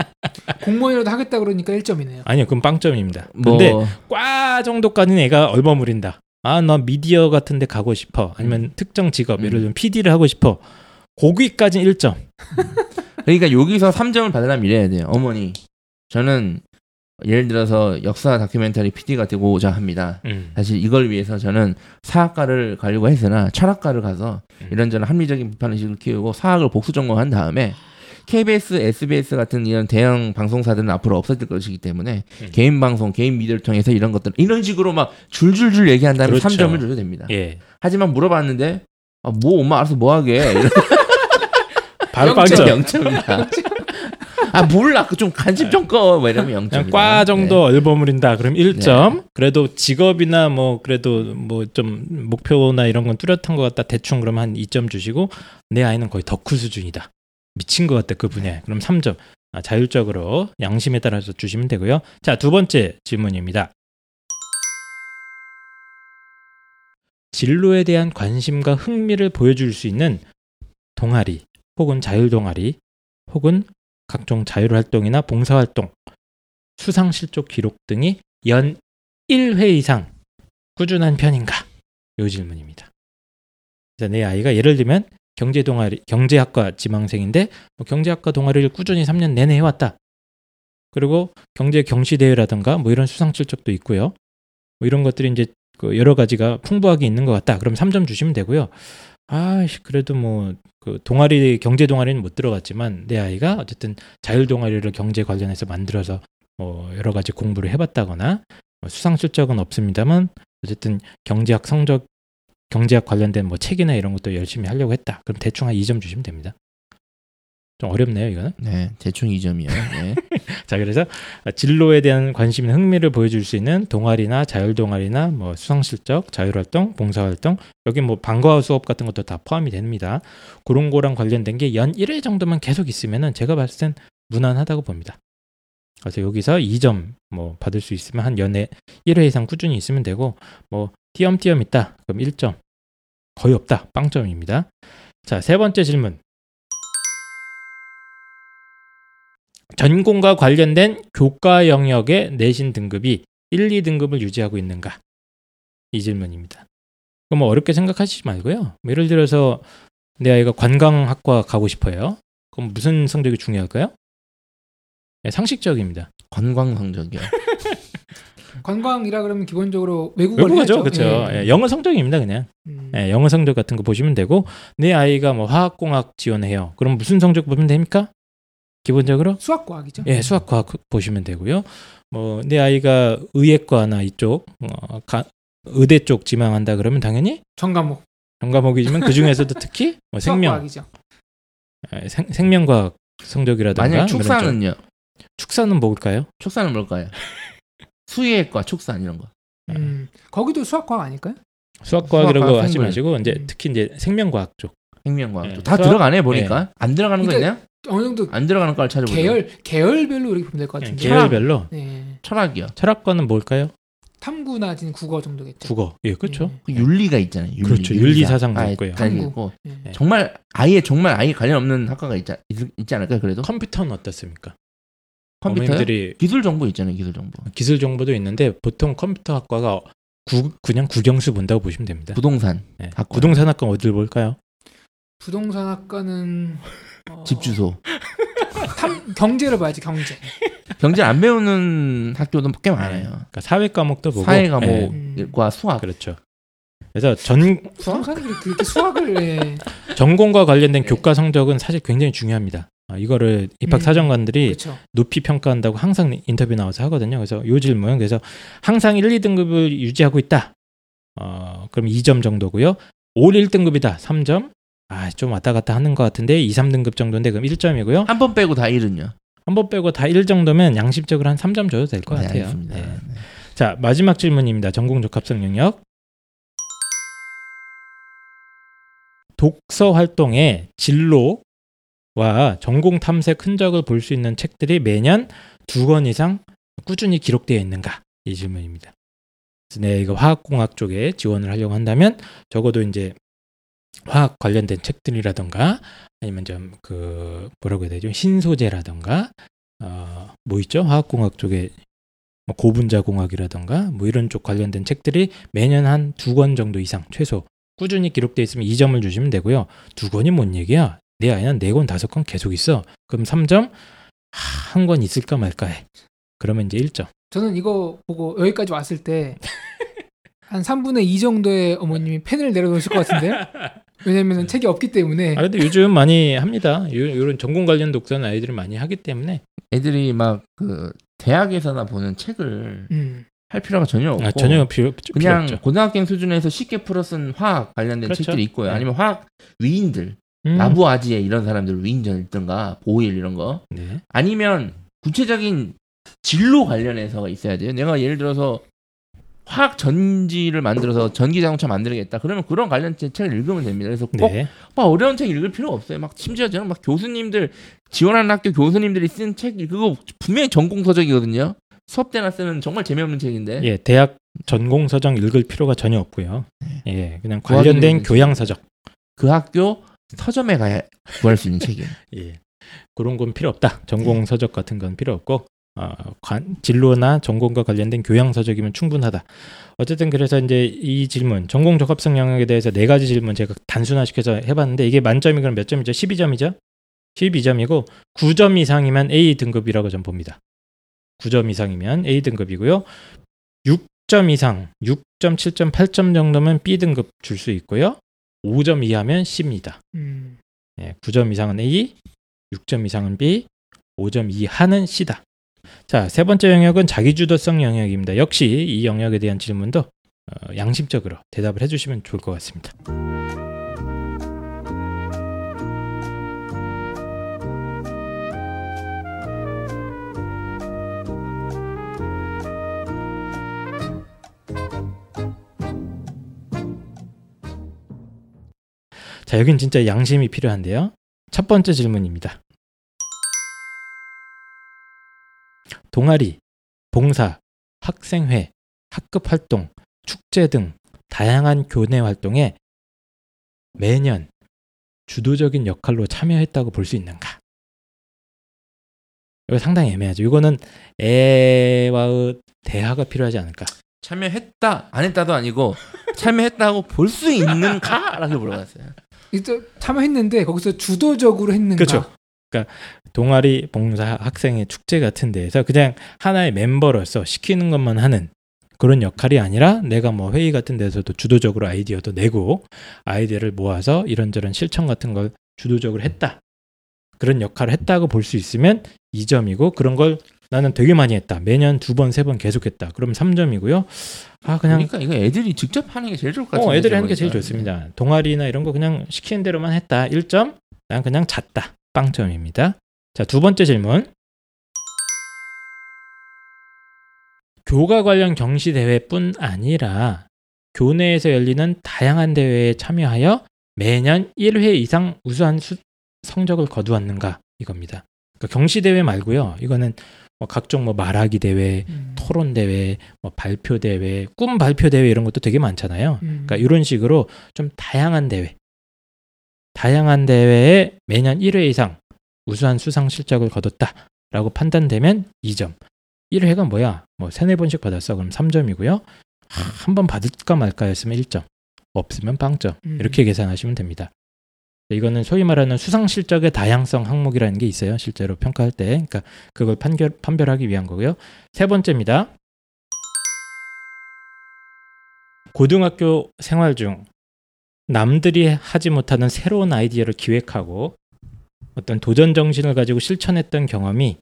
공무원이라도 하겠다 그러니까 1점이네요. 아니요 그럼 빵점입니다. 뭐 근데 과 정도까지는 애가 얼버무린다. 아, 나 미디어 같은 데 가고 싶어. 아니면 특정 직업, 예를 음. 들면 PD를 하고 싶어. 거기까지는 1점. 그러니까 여기서 3점을 받으려면 이래야 돼요. 어머니, 저는 예를 들어서 역사 다큐멘터리 PD가 되고자 합니다. 음. 사실 이걸 위해서 저는 사학과를 가려고 했으나 철학과를 가서 음. 이런저런 합리적인 비판 의식을 키우고 사학을 복수 전공한 다음에 KBS, SBS 같은 이런 대형 방송사들은 앞으로 없어질 것이기 때문에 음. 개인 방송, 개인 미디어를 통해서 이런 것들 이런 식으로 막 줄줄줄 얘기한 다음에 그렇죠. 3점을 줘도 됩니다. 예. 하지만 물어봤는데 아, 뭐 엄마 알아서 뭐 하게 바로 영점, 빵점. 영점이다. 아 몰라 그좀 간집 좀 꺼. 뭐 이러면 영점. 그냥 과 정도 얼버무린다. 그럼 1점. 그래도 직업이나 뭐 그래도 뭐 좀 목표나 이런 건 뚜렷한 것 같다. 대충 그럼 한 2점 주시고 내 아이는 거의 덕후 수준이다. 미친 것 같다 그 분야에. 그럼 3점. 아, 자율적으로 양심에 따라서 주시면 되고요. 자, 두 번째 질문입니다. 진로에 대한 관심과 흥미를 보여줄 수 있는 동아리 혹은 자율 동아리 혹은 각종 자율 활동이나 봉사 활동, 수상실족 기록 등이 연 1회 이상 꾸준한 편인가? 요 질문입니다. 내 아이가 예를 들면 경제 동아리, 경제학과 지망생인데 뭐 경제학과 동아리를 꾸준히 3년 내내 해왔다. 그리고 경제 경시 대회라든가 뭐 이런 수상 실적도 있고요. 뭐 이런 것들이 이제 그 여러 가지가 풍부하게 있는 것 같다. 그럼 3점 주시면 되고요. 아, 그래도 뭐 그 동아리 경제 동아리는 못 들어갔지만 내 아이가 어쨌든 자율 동아리를 경제 관련해서 만들어서 뭐 여러 가지 공부를 해봤다거나 뭐 수상 실적은 없습니다만 어쨌든 경제학 성적 경제학 관련된 뭐 책이나 이런 것도 열심히 하려고 했다. 그럼 대충 한 2점 주시면 됩니다. 좀 어렵네요, 이거는. 네, 대충 2점이요. 네. 자, 그래서 진로에 대한 관심, 흥미를 보여줄 수 있는 동아리나 자율 동아리나 뭐 수상실적, 자율활동, 봉사활동 여기 뭐 방과후 수업 같은 것도 다 포함이 됩니다. 그런 거랑 관련된 게 연 1회 정도만 계속 있으면은 제가 봤을 땐 무난하다고 봅니다. 그래서 여기서 2점 뭐 받을 수 있으면 한 연에 1회 이상 꾸준히 있으면 되고 뭐 띄엄띄엄 있다 그럼 1점 거의 없다 빵점입니다. 자, 세 번째 질문. 전공과 관련된 교과 영역의 내신 등급이 1, 2등급을 유지하고 있는가? 이 질문입니다. 그럼 뭐 어렵게 생각하시지 말고요. 뭐 예를 들어서 내 아이가 관광학과 가고 싶어요. 그럼 무슨 성적이 중요할까요? 네, 상식적입니다. 관광 성적이요. 관광이라 그러면 기본적으로 외국어죠, 해야죠. 그렇죠. 예. 예, 영어 성적입니다, 그냥. 음. 예, 영어 성적 같은 거 보시면 되고 내 아이가 뭐 화학공학 지원해요. 그럼 무슨 성적 보면 됩니까? 기본적으로 수학과학이죠. 예, 수학과학 보시면 되고요. 뭐 내 아이가 의예과나 이쪽 어, 가, 의대 쪽 지망한다 그러면 당연히 전과목. 전과목이지만 그 중에서도 특히 뭐 생명, 수학과학이죠. 예, 생, 생명과학 성적이라든가 만약. 축사는요? 축사는 뭘까요? 축사는 뭘까요? 수의과 축산 이런 거. 음. 거기도 수학과학 아닐까요? 수학과학이라고 수학과학, 하지 생물. 마시고 이제 음. 특히 이제 생명과학 쪽 생명과학. 예, 다 수학- 들어가네 보니까. 안 들어가는 거 그러니까 있냐? 어느 정도 안 들어가는 과를 찾아보자. 계열 계열별로 이렇게 보면 될 것 예, 같은데. 계열별로 네. 철학이요. 철학과는 뭘까요? 탐구나 지금 국어 정도겠죠. 국어. 예, 그렇죠. 그 윤리가 있잖아요. 윤리. 그렇죠. 윤리사상도 있고요. 단 탐구. 있고 예. 네. 정말 아예 정말 아예 관련 없는 학과가 있지, 있, 있지 않을까요? 그래도 컴퓨터는 어떻습니까? 컴퓨터 기술 정보 있잖아요. 기술 정보. 기술 정보도 있는데 보통 컴퓨터 학과가 구, 그냥 국영수 본다고 보시면 됩니다. 부동산, 네. 학과. 부동산 학과 어디를 볼까요? 부동산 학과는 어, 집 주소. 탐 경제를 봐야지 경제. 경제 안 배우는 학교도 꽤 많아요. 그러니까 사회 과목도 보고 사회 예, 과목과 수학. 그렇죠. 그래서 전 부동산이 그렇게, 그렇게 수학을 예. 전공과 관련된 네. 교과 성적은 사실 굉장히 중요합니다. 아, 이거를 입학 음. 사정관들이 그렇죠. 높이 평가한다고 항상 인터뷰 나와서 하거든요. 그래서 요 질문 그래서 항상 1, 2등급을 유지하고 있다. 어, 그럼 2점 정도고요. 올 1등급이다. 3점. 아, 좀 왔다 갔다 하는 것 같은데 2, 3등급 정도인데 그럼 1점이고요. 한 번 빼고 다 일은요. 한 번 빼고 다 1 정도면 양심적으로 한 3점 줘도 될것 네, 같아요. 알겠습니다. 네. 네. 자, 마지막 질문입니다. 전공 적합성 영역. 독서 활동의 진로 와 전공 탐색 흔적을 볼 수 있는 책들이 매년 두 권 이상 꾸준히 기록되어 있는가? 이 질문입니다. 내가 이거 화학공학 쪽에 지원을 하려고 한다면 적어도 이제 화학 관련된 책들이라던가 아니면 좀 그 뭐라고 해야 되죠? 신소재라던가 어, 뭐 있죠? 화학공학 쪽에 뭐 고분자 공학이라던가 뭐 이런 쪽 관련된 책들이 매년 한 두 권 정도 이상 최소 꾸준히 기록되어 있으면 2점을 주시면 되고요. 두 권이 뭔 얘기야? 내 아이는 네 권, 다섯 권 계속 있어. 그럼 3점? 한 권 있을까 말까 해. 그러면 이제 1점. 저는 이거 보고 여기까지 왔을 때 한 3분의 2 정도의 어머님이 펜을 내려놓으실 것 같은데요. 왜냐면 책이 없기 때문에 아 근데 요즘 많이 합니다. 요, 요런 전공 관련 독서는 아이들이 많이 하기 때문에 애들이 막 그 대학에서나 보는 책을 음. 할 필요가 전혀 없고 아, 전혀 필요, 필요 그냥 없죠. 고등학생 수준에서 쉽게 풀어 쓴 화학 관련된 그렇죠. 책들이 있고요. 네. 아니면 화학 위인들, 음. 라부아지에 이런 사람들 위인전 있던가 보일 이런 거. 네. 아니면 구체적인 진로 관련해서가 있어야 돼요. 내가 예를 들어서 화학 전지를 만들어서 전기 자동차 만들겠다. 그러면 그런 관련 책을 읽으면 됩니다. 그래서 꼭 네. 막 어려운 책 읽을 필요 없어요. 막 심지어 저는 막 교수님들 지원하는 학교 교수님들이 쓴 책 그거 분명히 전공 서적이거든요. 수업 때나 쓰는 정말 재미없는 책인데 예, 대학 전공 서적 읽을 필요가 전혀 없고요. 예, 그냥 관련된 교양 서적. 그 학교 서점에 가야 구할 수 있는 책이에요. 예. 그런 건 필요 없다. 전공 서적 같은 건 필요 없고 어, 관, 진로나 전공과 관련된 교양 서적이면 충분하다. 어쨌든 그래서 이제 이 질문 전공 적합성 영역에 대해서 네 가지 질문 제가 단순화시켜서 해봤는데 이게 만점이 그럼 몇 점이죠? 12점이죠? 12점이고 9점 이상이면 A 등급이라고 전 봅니다. 9점 이상이면 A 등급이고요. 6점 이상, 6점, 7점, 8점 정도면 B 등급 줄 수 있고요. 5점 이하면 C입니다. 음. 예, 9점 이상은 A, 6점 이상은 B, 5점 이하는 C다. 자, 세 번째 영역은 자기주도성 영역입니다. 역시 이 영역에 대한 질문도 어, 양심적으로 대답을 해주시면 좋을 것 같습니다. 자, 여긴 진짜 양심이 필요한데요. 첫 번째 질문입니다. 동아리, 봉사, 학생회, 학급 활동, 축제 등 다양한 교내 활동에 매년 주도적인 역할로 참여했다고 볼 수 있는가? 이거 상당히 애매하죠. 이거는 애와의 대화가 필요하지 않을까? 참여했다 안 했다도 아니고 참여했다고 볼 수 있는가라고 물어봤어요. 참여했는데 거기서 주도적으로 했는가? 그렇죠. 동아리, 봉사, 학생회, 축제 같은 데에서 그냥 하나의 멤버로서 시키는 것만 하는 그런 역할이 아니라 내가 뭐 회의 같은 데서도 주도적으로 아이디어도 내고 아이디어를 모아서 이런저런 실천 같은 걸 주도적으로 했다. 그런 역할을 했다고 볼 수 있으면 2점이고 그런 걸 나는 되게 많이 했다. 매년 두 번, 세 번 계속했다. 그럼 3점이고요. 아 그냥 그러니까 이거 애들이 직접 하는 게 제일 좋을 것 같아요. 어, 애들이 하는 게 제일 좋습니다. 동아리나 이런 거 그냥 시키는 대로만 했다. 1점. 난 그냥 잤다. 빵점입니다. 자, 두 번째 질문. 교과 관련 경시 대회뿐 아니라 교내에서 열리는 다양한 대회에 참여하여 매년 1회 이상 우수한 수- 성적을 거두었는가 이겁니다. 그러니까 경시 대회 말고요. 이거는 뭐 각종 뭐 말하기 대회, 음. 토론 대회, 뭐 발표 대회, 꿈 발표 대회 이런 것도 되게 많잖아요. 음. 그러니까 이런 식으로 좀 다양한 대회, 다양한 대회에 매년 1회 이상 우수한 수상 실적을 거뒀다라고 판단되면 2점. 1회가 뭐야? 뭐 세네 번씩 받았어. 그럼 3점이고요. 한 번 받을까 말까 했으면 1점. 없으면 빵점. 음. 이렇게 계산하시면 됩니다. 이거는 소위 말하는 수상 실적의 다양성 항목이라는 게 있어요. 실제로 평가할 때. 그러니까 그걸 판결, 판별하기 위한 거고요. 세 번째입니다. 고등학교 생활 중 남들이 하지 못하는 새로운 아이디어를 기획하고 어떤 도전 정신을 가지고 실천했던 경험이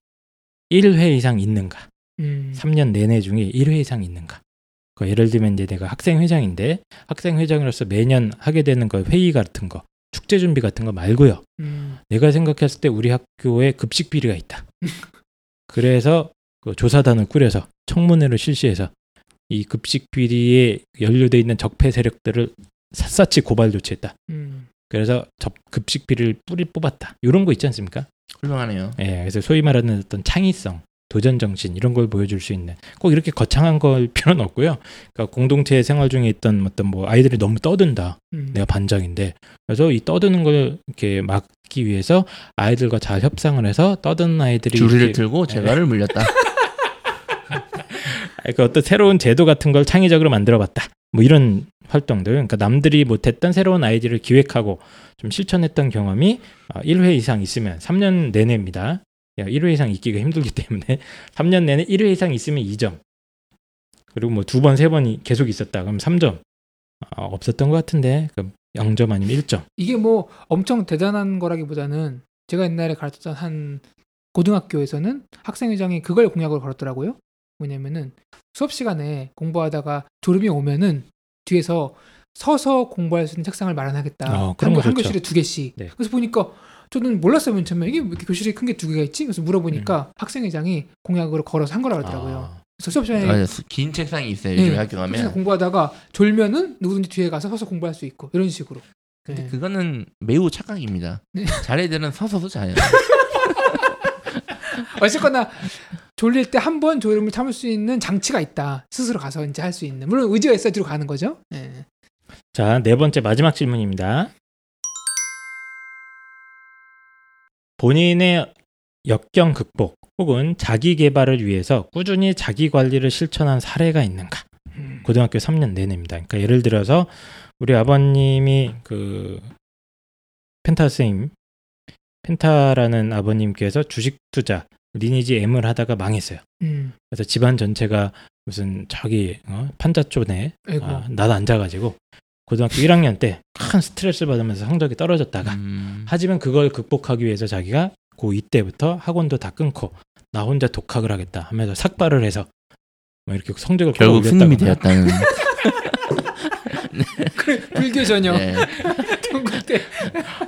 1회 이상 있는가? 음. 3년 내내 중에 1회 이상 있는가? 그 예를 들면 이제 내가 학생 회장인데 학생 회장으로서 매년 하게 되는 거 회의 같은 거, 축제 준비 같은 거 말고요. 음. 내가 생각했을 때 우리 학교에 급식 비리가 있다. 그래서 그 조사단을 꾸려서 청문회를 실시해서 이 급식 비리에 연루돼 있는 적폐 세력들을 샅샅이 고발 조치했다. 음. 그래서 접 급식 비리를 뿌리 뽑았다. 이런 거 있지 않습니까? 훌륭하네요. 예, 그래서 소위 말하는 어떤 창의성, 도전 정신 이런 걸 보여줄 수 있는 꼭 이렇게 거창한 걸 필요는 없고요. 그러니까 공동체 생활 중에 있던 어떤 뭐 아이들이 너무 떠든다. 음. 내가 반장인데 그래서 이 떠드는 걸 이렇게 막기 위해서 아이들과 잘 협상을 해서 떠드는 아이들이 줄을 들고 제가를 물렸다. 그 어떤 새로운 제도 같은 걸 창의적으로 만들어봤다. 뭐 이런 활동들, 그러니까 남들이 못했던 새로운 아이디어를 기획하고 좀 실천했던 경험이 1회 이상 있으면 3년 내내입니다. 1회 이상 있기가 힘들기 때문에 3년 내내 1회 이상 있으면 2점. 그리고 뭐 두 번, 세 번이 계속 있었다. 그럼 3점. 아, 없었던 것 같은데 그럼 0점 아니면 1점. 이게 뭐 엄청 대단한 거라기보다는 제가 옛날에 가르쳤던 한 고등학교에서는 학생회장이 그걸 공약으로 걸었더라고요. 뭐냐면은 수업 시간에 공부하다가 졸음이 오면은 뒤에서 서서 공부할 수 있는 책상을 마련하겠다. 어, 그런 한, 거 한. 교실에 두 개씩. 네. 그래서 보니까 저는 몰랐어요 맨 처음에 이게 왜 이렇게 교실이 큰 게 두 개가 있지? 그래서 물어보니까 학생회장이 공약으로 걸어서 한 거라 그러더라고요. 음. 아, 그래서 수업 시간에 수- 긴 책상이 있어요. 네, 요즘 학교 수업 시간에 가면. 공부하다가 졸면은 누구든지 뒤에 가서 서서 공부할 수 있고 이런 식으로. 근데 네. 그거는 매우 착각입니다. 네. 자네들은 서서도 자요. 어쨌거나 졸릴 때 한 번 졸음을 참을 수 있는 장치가 있다. 스스로 가서 이제 할 수 있는. 물론 의지가 있어야 뒤로 가는 거죠. 예. 자, 네 번째 마지막 질문입니다. 본인의 역경 극복 혹은 자기 개발을 위해서 꾸준히 자기 관리를 실천한 사례가 있는가? 음. 고등학교 3년 내내입니다. 그러니까 예를 들어서 우리 아버님이 그 펜타 선생님 펜타라는 아버님께서 주식 투자 리니지 M을 하다가 망했어요. 음. 그래서 집안 전체가 무슨 저기 어? 판자촌에. 아, 나도 앉아가지고 고등학교 1학년 때 큰 스트레스 받으면서 성적이 떨어졌다가 음, 하지만 그걸 극복하기 위해서 자기가 고2 때부터 학원도 다 끊고 나 혼자 독학을 하겠다 하면서 삭발을 해서 뭐 이렇게 성적을 결국 스님이 되었다는. 불교 전혀. 네. 동국 때.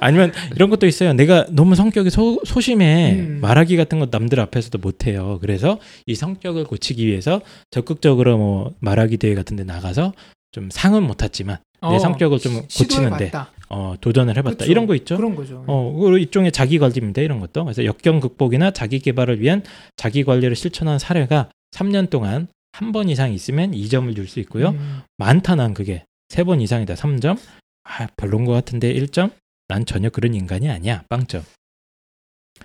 아니면 이런 것도 있어요. 내가 너무 성격이 소, 소심해 음. 말하기 같은 거 남들 앞에서도 못해요. 그래서 이 성격을 고치기 위해서 적극적으로 뭐 말하기 대회 같은 데 나가서 좀 상은 못 탔지만 내 어, 성격을 좀 고치는데. 어, 도전을 해봤다. 그쵸. 이런 거 있죠. 그런 거죠. 어, 일종의 자기 관리입니다. 이런 것도. 그래서 역경 극복이나 자기 개발을 위한 자기 관리를 실천한 사례가 3년 동안 한 번 이상 있으면 2점을 줄 수 있고요. 음, 많다 난 그게 세 번 이상이다 3점. 아, 별론 것 같은데 1점. 난 전혀 그런 인간이 아니야. 빵점.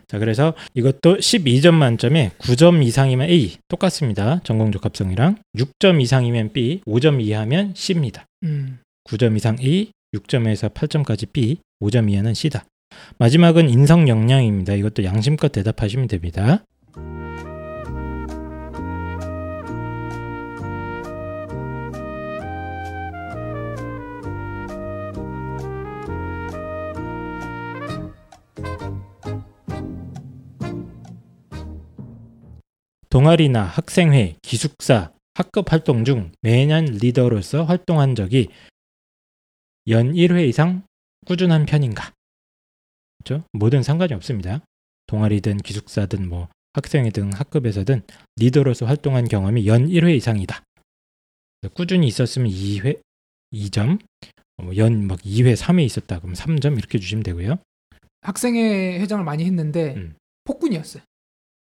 자, 그래서 이것도 12점 만점에 9점 이상이면 A 똑같습니다. 전공 적 합성이랑 6점 이상이면 B, 5점 이하면 C입니다. 음. 9점 이상 A, 6점에서 8점까지 B, 5점 이하는 C다. 마지막은 인성 역량입니다. 이것도 양심껏 대답하시면 됩니다. 동아리나 학생회, 기숙사, 학급 활동 중 매년 리더로서 활동한 적이 연 1회 이상 꾸준한 편인가? 그렇죠? 뭐든 상관이 없습니다. 동아리든 기숙사든 뭐 학생회든 학급에서든 리더로서 활동한 경험이 연 1회 이상이다. 꾸준히 있었으면 2회 2점, 뭐 연막 2회, 3회 있었다. 그럼 3점 이렇게 주시면 되고요. 학생회 회장을 많이 했는데 음. 폭군이었어요.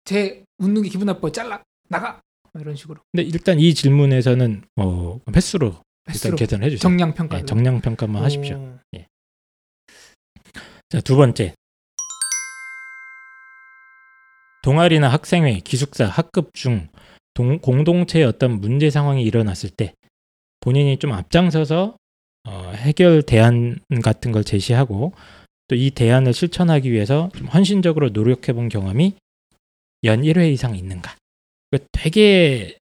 제 웃는 게 기분 나빠 잘라 나가 막 이런 식으로 근데 일단 이 질문에서는 어, 횟수로 일단 계산을 해주세요. 정량 평가. 네, 정량 평가만 하십시오. 어, 자, 두 번째. 동아리나 학생회, 기숙사, 학급 중 동- 공동체의 어떤 문제 상황이 일어났을 때 본인이 좀 앞장서서 어, 해결 대안 같은 걸 제시하고 또 이 대안을 실천하기 위해서 좀 헌신적으로 노력해 본 경험이 연 1회 이상 있는가. 그 되게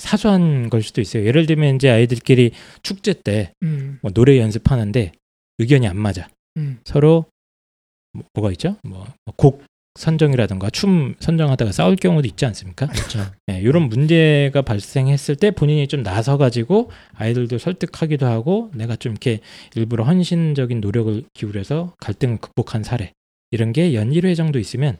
사소한 걸 수도 있어요. 예를 들면 이제 아이들끼리 축제 때 음, 뭐 노래 연습하는데 의견이 안 맞아. 음. 서로 뭐, 뭐가 있죠? 뭐 곡 선정이라든가 춤 선정하다가 싸울 경우도 있지 않습니까? 그렇죠. 네, 이런 문제가 발생했을 때 본인이 좀 나서 가지고 아이들도 설득하기도 하고 내가 좀 이렇게 일부러 헌신적인 노력을 기울여서 갈등을 극복한 사례 이런 게 연 1회 정도 있으면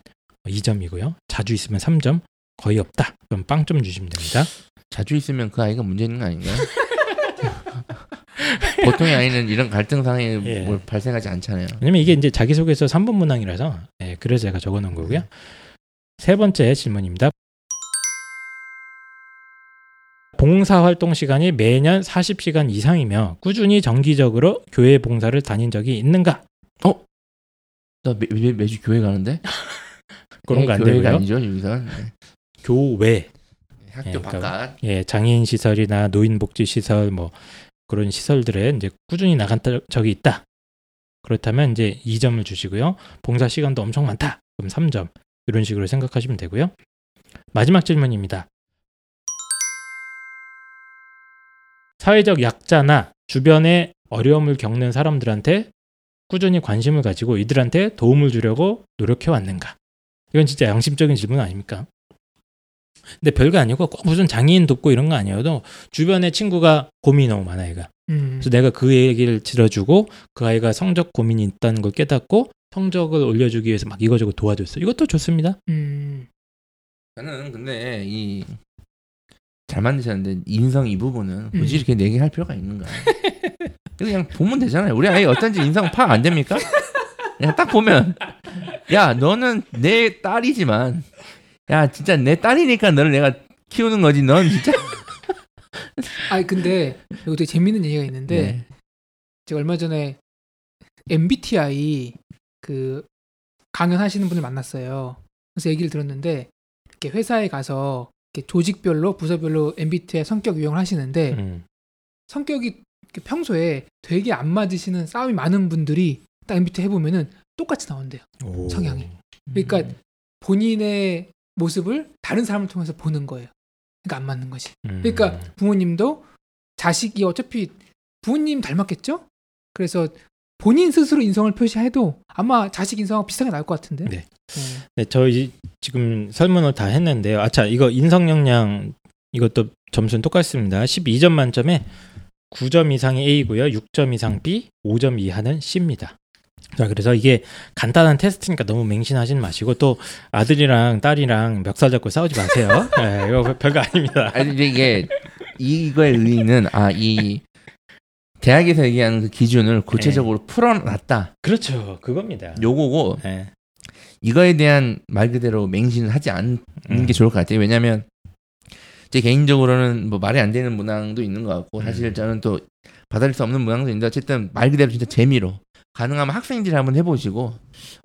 2점이고요. 자주 있으면 3점, 거의 없다. 그럼 빵점 주시면 됩니다. 자주 있으면 그 아이가 문제 있는 거 아닌가요? 보통의 아이는 이런 갈등 상황이 예. 뭘 발생하지 않잖아요. 왜냐면 이게 이제 자기소개서 3분 문항이라서 예, 그래서 제가 적어 놓은 거고요. 세 번째 질문입니다. 봉사 활동 시간이 매년 40시간 이상이며 꾸준히 정기적으로 교회 봉사를 다닌 적이 있는가? 나 매, 매, 매 주 교회 가는데? 그런 거안 교회가 되고요. 아니죠 여기서 네. 교외, 학교 예, 그러니까 바깥. 예, 장애인 시설이나 노인 복지 시설 뭐 그런 시설들에 이제 꾸준히 나간 적이 있다. 그렇다면 이제 2점을 주시고요. 봉사 시간도 엄청 많다. 그럼 3점. 이런 식으로 생각하시면 되고요. 마지막 질문입니다. 사회적 약자나 주변에 어려움을 겪는 사람들한테 꾸준히 관심을 가지고 이들한테 도움을 주려고 노력해 왔는가? 이건 진짜 양심적인 질문 아닙니까? 근데 별거 아니고 꼭 무슨 장애인 돕고 이런 거 아니어도 주변에 친구가 고민이 너무 많아 얘가. 음. 그래서 내가 그 얘기를 들어주고 그 아이가 성적 고민이 있다는 걸 깨닫고 성적을 올려주기 위해서 막 이거저거 도와줬어. 이것도 좋습니다. 음. 저는 근데 이 잘 만드셨는데 인성 이 부분은 음. 굳이 이렇게 얘기할 필요가 있는가? 그냥 보면 되잖아요. 우리 아이 어떤지 인성 파악 안 됩니까? 그냥 딱 보면 야 너는 내 딸이지만 야 진짜 내 딸이니까 너를 내가 키우는 거지. 넌 진짜 아니 근데 이거 되게 재밌는 얘기가 있는데 네. 제가 얼마 전에 MBTI 그 강연하시는 분을 만났어요. 그래서 얘기를 들었는데 이렇게 회사에 가서 이렇게 조직별로 부서별로 MBTI 성격 유형을 하시는데 음. 성격이 이렇게 평소에 되게 안 맞으시는 싸움이 많은 분들이 딱 MBTI 해보면은 똑같이 나온대요. 오. 성향이. 그러니까 본인의 모습을 다른 사람을 통해서 보는 거예요. 그러니까 안 맞는 거지. 음. 그러니까 부모님도 자식이 어차피 부모님 닮았겠죠? 그래서 본인 스스로 인성을 표시해도 아마 자식 인성하고 비슷하게 나올 것 같은데. 네. 네. 네, 저희 지금 설문을 다 했는데요. 아차 이거 인성 역량 이것도 점수는 똑같습니다. 12점 만점에 9점 이상이 A고요. 6점 이상 B, 5점 이하는 C입니다. 자, 그래서 이게 간단한 테스트니까 너무 맹신하지는 마시고 또 아들이랑 딸이랑 멱살 잡고 싸우지 마세요. 네, 이거 별거 아닙니다. 아니 이게 이거의 의의는 아 이 대학에서 얘기하는 그 기준을 구체적으로 풀어놨다. 그렇죠. 그겁니다. 요거고 네. 이거에 대한 말 그대로 맹신을 하지 않는 음. 게 좋을 것 같아요. 왜냐하면 제 개인적으로는 뭐 말이 안 되는 문항도 있는 것 같고 사실 음. 저는 또 받아들일 수 없는 문항도 있는데 어쨌든 말 그대로 진짜 재미로 가능하면 학생들이 한번 해보시고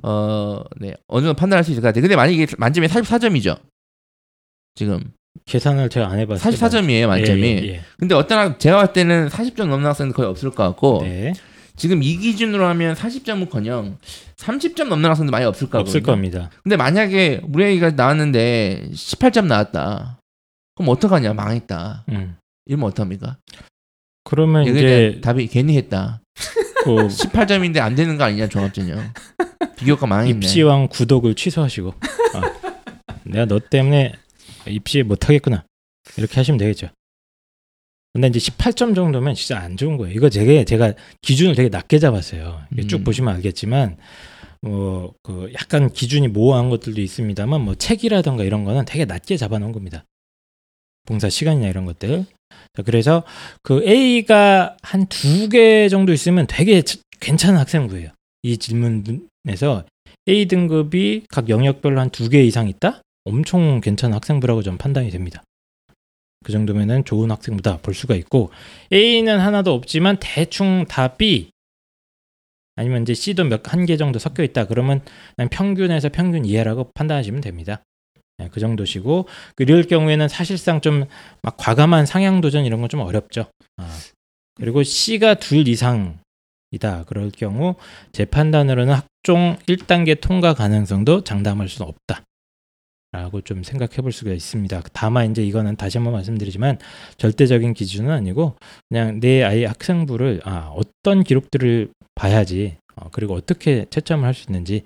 어 네 어느 정도 판단할 수 있을 것 같아요. 근데 만약에 이게 만점에 44점이죠. 지금 계산을 제가 안 해봤어요. 44점이에요 만점이. 예, 예, 근데 어떤 학 제가 봤을 때는 40점 넘는 학생은 거의 없을 것 같고 예. 네. 지금 이 기준으로 하면 40점은커녕 30점 넘는 학생도 많이 없을 거거든요. 없을 겁니다. 근데 만약에 우리 애기가 나왔는데 18점 나왔다. 그럼 어떡하냐? 망했다. 음. 이러면 어떡합니까? 그러면 이제 답이 괜히 했다. 그 18점인데 안 되는 거 아니냐 종합전형. 비교과 망했네. 입시왕 구독을 취소하시고 아, 내가 너 때문에 입시 못 하겠구나 이렇게 하시면 되겠죠. 근데 이제 18점 정도면 진짜 안 좋은 거예요. 이거 제가 제가 기준을 되게 낮게 잡았어요. 이게 쭉 음. 보시면 알겠지만 뭐 그 약간 기준이 모호한 것들도 있습니다만 뭐 책이라던가 이런 거는 되게 낮게 잡아놓은 겁니다. 봉사 시간이나 이런 것들. 자, 그래서 그 A가 한 두 개 정도 있으면 되게 치- 괜찮은 학생부예요. 이 질문에서 A 등급이 각 영역별로 한 두 개 이상 있다? 엄청 괜찮은 학생부라고 좀 판단이 됩니다. 그 정도면은 좋은 학생부다 볼 수가 있고 A는 하나도 없지만 대충 다 B 아니면 이제 C도 몇 한 개 정도 섞여 있다 그러면 평균에서 평균 이하라고 판단하시면 됩니다. 네, 그 정도시고 그럴 경우에는 사실상 좀 막 과감한 상향 도전 이런 건 좀 어렵죠. 아, 그리고 C가 둘 이상이다 그럴 경우 제 판단으로는 학종 1단계 통과 가능성도 장담할 수는 없다. 라고 좀 생각해 볼 수가 있습니다. 다만 이제 이거는 다시 한번 말씀드리지만 절대적인 기준은 아니고 그냥 내 아이 학생부를 아, 어떤 기록들을 봐야지 어, 그리고 어떻게 채점을 할 수 있는지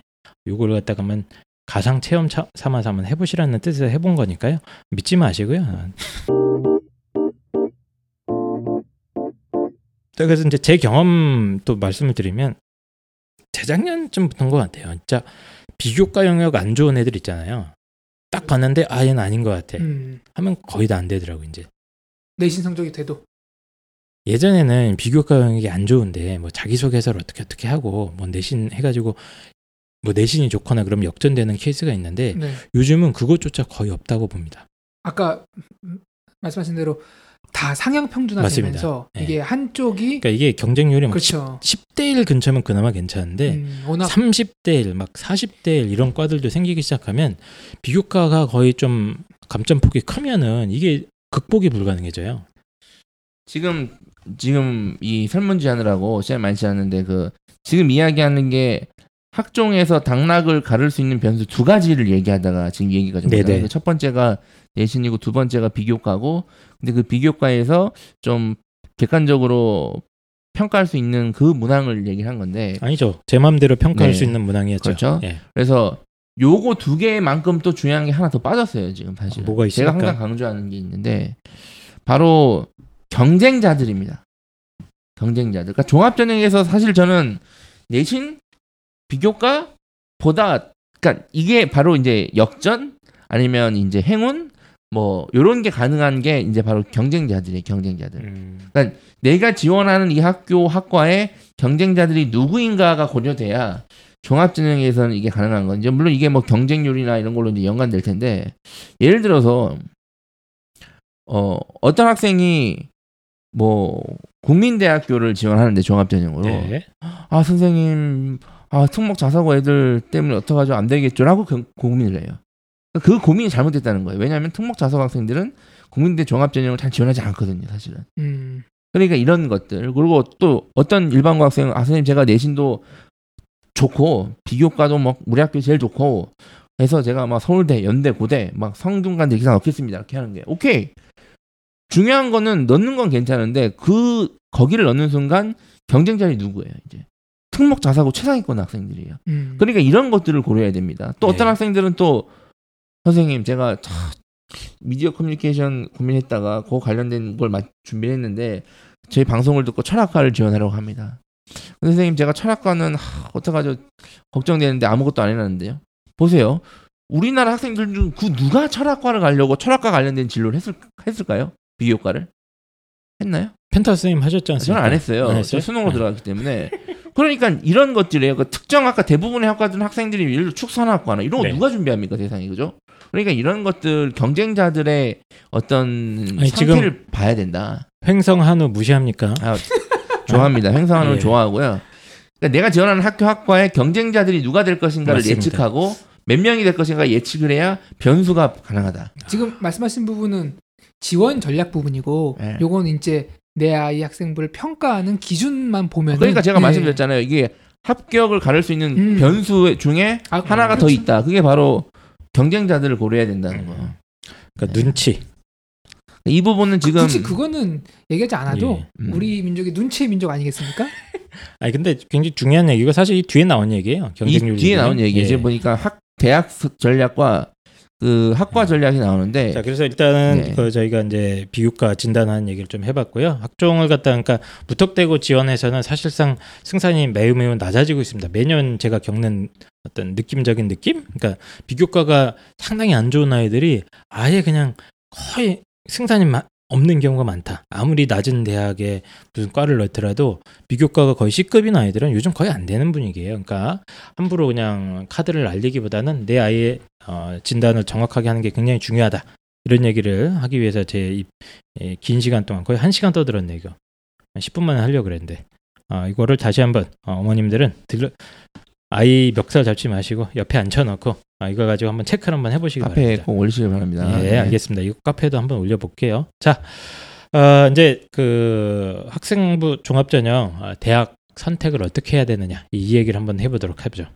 요걸 갖다가만 가상 체험 차- 삼아서 한번 해보시라는 뜻에서 해본 거니까요. 믿지 마시고요. 아. 자, 그래서 이제 제 경험 또 말씀을 드리면 재작년쯤부터인 것 같아요. 진짜 비교과 영역 안 좋은 애들 있잖아요. 딱 봤는데 아 얘는 아닌 것 같아. 음, 하면 거의 다 안 되더라고 이제. 내신 성적이 돼도 예전에는 비교과 영역이 안 좋은데 뭐 자기소개서를 어떻게 어떻게 하고 뭐 내신 해가지고 뭐 내신이 좋거나 그럼 역전되는 케이스가 있는데 네. 요즘은 그것조차 거의 없다고 봅니다. 아까 음, 말씀하신 대로 다 상향 평준화되면서. 네. 이게 한쪽이 그러니까 이게 경쟁률이 막 그렇죠. 10, 대1 근처면 그나마 괜찮은데 음, 워낙 30대 1, 막 40대 1 이런 과들도 생기기 시작하면 비교과가 거의 좀 감점폭이 크면은 이게 극복이 불가능해져요. 지금 지금 이 설문지 하느라고 시간 많지 않은데 그 지금 이야기하는 게 학종에서 당락을 가를 수 있는 변수 두 가지를 얘기하다가 지금 얘기가 좀. 나요. 첫 번째가 내신이고 두 번째가 비교과고 근데 그 비교과에서 좀 객관적으로 평가할 수 있는 그 문항을 얘기한 건데 아니죠. 제 마음대로 평가할 네. 수 있는 문항이었죠. 그렇죠. 예. 그래서 요거 두 개만큼 또 중요한 게 하나 더 빠졌어요 지금 사실. 아, 뭐가 제가 있습니까? 항상 강조하는 게 있는데 바로 경쟁자들입니다. 경쟁자들. 그러니까 종합전형에서 사실 저는 내신 비교과보다 그러니까 이게 바로 이제 역전 아니면 이제 행운 뭐 요런 게 가능한 게 이제 바로 경쟁자들이에요. 경쟁자들. 음, 내가 지원하는 이 학교 학과의 경쟁자들이 누구인가가 고려돼야 종합전형에서는 이게 가능한 건지 물론 이게 뭐 경쟁률이나 이런 걸로 이제 연관될 텐데 예를 들어서 어 어떤 학생이 뭐 국민대학교를 지원하는데 종합전형으로 네. 아 선생님 아 특목 자사고 애들 때문에 어떡하죠 안 되겠죠라고 그- 고민을 해요. 그 고민이 잘못됐다는 거예요. 왜냐하면 특목 자사고 학생들은 국민대 종합전형을 잘 지원하지 않거든요, 사실은. 음, 그러니까 이런 것들 그리고 또 어떤 일반고 학생은 아 선생님 제가 내신도 좋고 비교과도 뭐 우리 학교 제일 좋고 해서 제가 막 서울대 연대 고대 막 성균관대 기사 넣겠습니다 이렇게 하는 게 오케이 중요한 거는 넣는 건 괜찮은데 그 거기를 넣는 순간 경쟁자이 누구예요 이제 특목 자사고 최상위권 학생들이에요 음. 그러니까 이런 것들을 고려해야 됩니다. 또 어떤 네. 학생들은 또 선생님 제가 참 미디어 커뮤니케이션 고민했다가 그거 관련된 걸 마- 준비했는데 저희 방송을 듣고 철학과를 지원하려고 합니다. 선생님 제가 철학과는 하, 어떡하죠 걱정되는데 아무것도 안 해놨는데요. 보세요. 우리나라 학생들 중 그 누가 철학과를 가려고 철학과 관련된 진로를 했을, 했을까요? 비교과를? 했나요? 펜타 선생님 하셨지 않습니까? 저는 안 했어요. 안저 했어요? 수능으로 네. 들어갔기 때문에. 그러니까 이런 것들이에요. 그 특정 학과 대부분의 학과들은 학생들이 예를 들어 축산학과나 이런 거 네. 누가 준비합니까 대상이 그죠? 그러니까 이런 것들 경쟁자들의 어떤 아니, 상태를 봐야 된다. 횡성 한우 무시합니까? 아, 좋아합니다. 행사하는 예. 좋아하고요. 그러니까 내가 지원하는 학교 학과의 경쟁자들이 누가 될 것인가를 맞습니다. 예측하고 몇 명이 될 것인가 예측을 해야 변수가 가능하다. 지금 말씀하신 부분은 지원 전략 부분이고 네. 요건 이제 내 아이 학생부를 평가하는 기준만 보면 그러니까 제가 예. 말씀드렸잖아요. 이게 합격을 가를 수 있는 음. 변수 중에 아, 하나가 더 그렇죠. 있다. 그게 바로 경쟁자들을 고려해야 된다는 거. 그러니까 눈치. 이 부분은 지금 굳이 그거는 얘기하지 않아도 예. 음. 우리 민족이 눈치의 민족 아니겠습니까? 아니 근데 굉장히 중요한 얘기가 사실 이 뒤에 나온 얘기예요. 이 경쟁률 뒤에 나온 얘기 예. 이제 보니까 학 대학 전략과 그 학과 전략이 나오는데 자, 그래서 일단은 네. 그 저희가 이제 비교과 진단하는 얘기를 좀 해봤고요. 학종을 갖다 그러니까 무턱대고 지원해서는 사실상 승산이 매우 매우 낮아지고 있습니다. 매년 제가 겪는 어떤 느낌적인 느낌? 그러니까 비교과가 상당히 안 좋은 아이들이 아예 그냥 거의 승산이 마- 없는 경우가 많다. 아무리 낮은 대학에 무슨 과를 넣더라도 비교과가 거의 C급인 아이들은 요즘 거의 안 되는 분위기예요. 그러니까 함부로 그냥 카드를 날리기보다는 내 아이의 어, 진단을 정확하게 하는 게 굉장히 중요하다. 이런 얘기를 하기 위해서 제 긴 시간 동안 거의 한 시간 떠들었네 이거. 한 10분 만에 하려고 그랬는데 아, 이거를 다시 한번 어, 어머님들은 들러 아이 멱살 잡지 마시고 옆에 앉혀놓고 아, 이거 가지고 한번 체크를 한번 해보시기 카페에 바랍니다. 꼭 올리시길 바랍니다. 예, 네. 알겠습니다. 이거 카페에도 한번 올려볼게요. 자, 어, 이제 그 학생부 종합전형 어, 대학 선택을 어떻게 해야 되느냐 이 얘기를 한번 해보도록 하죠.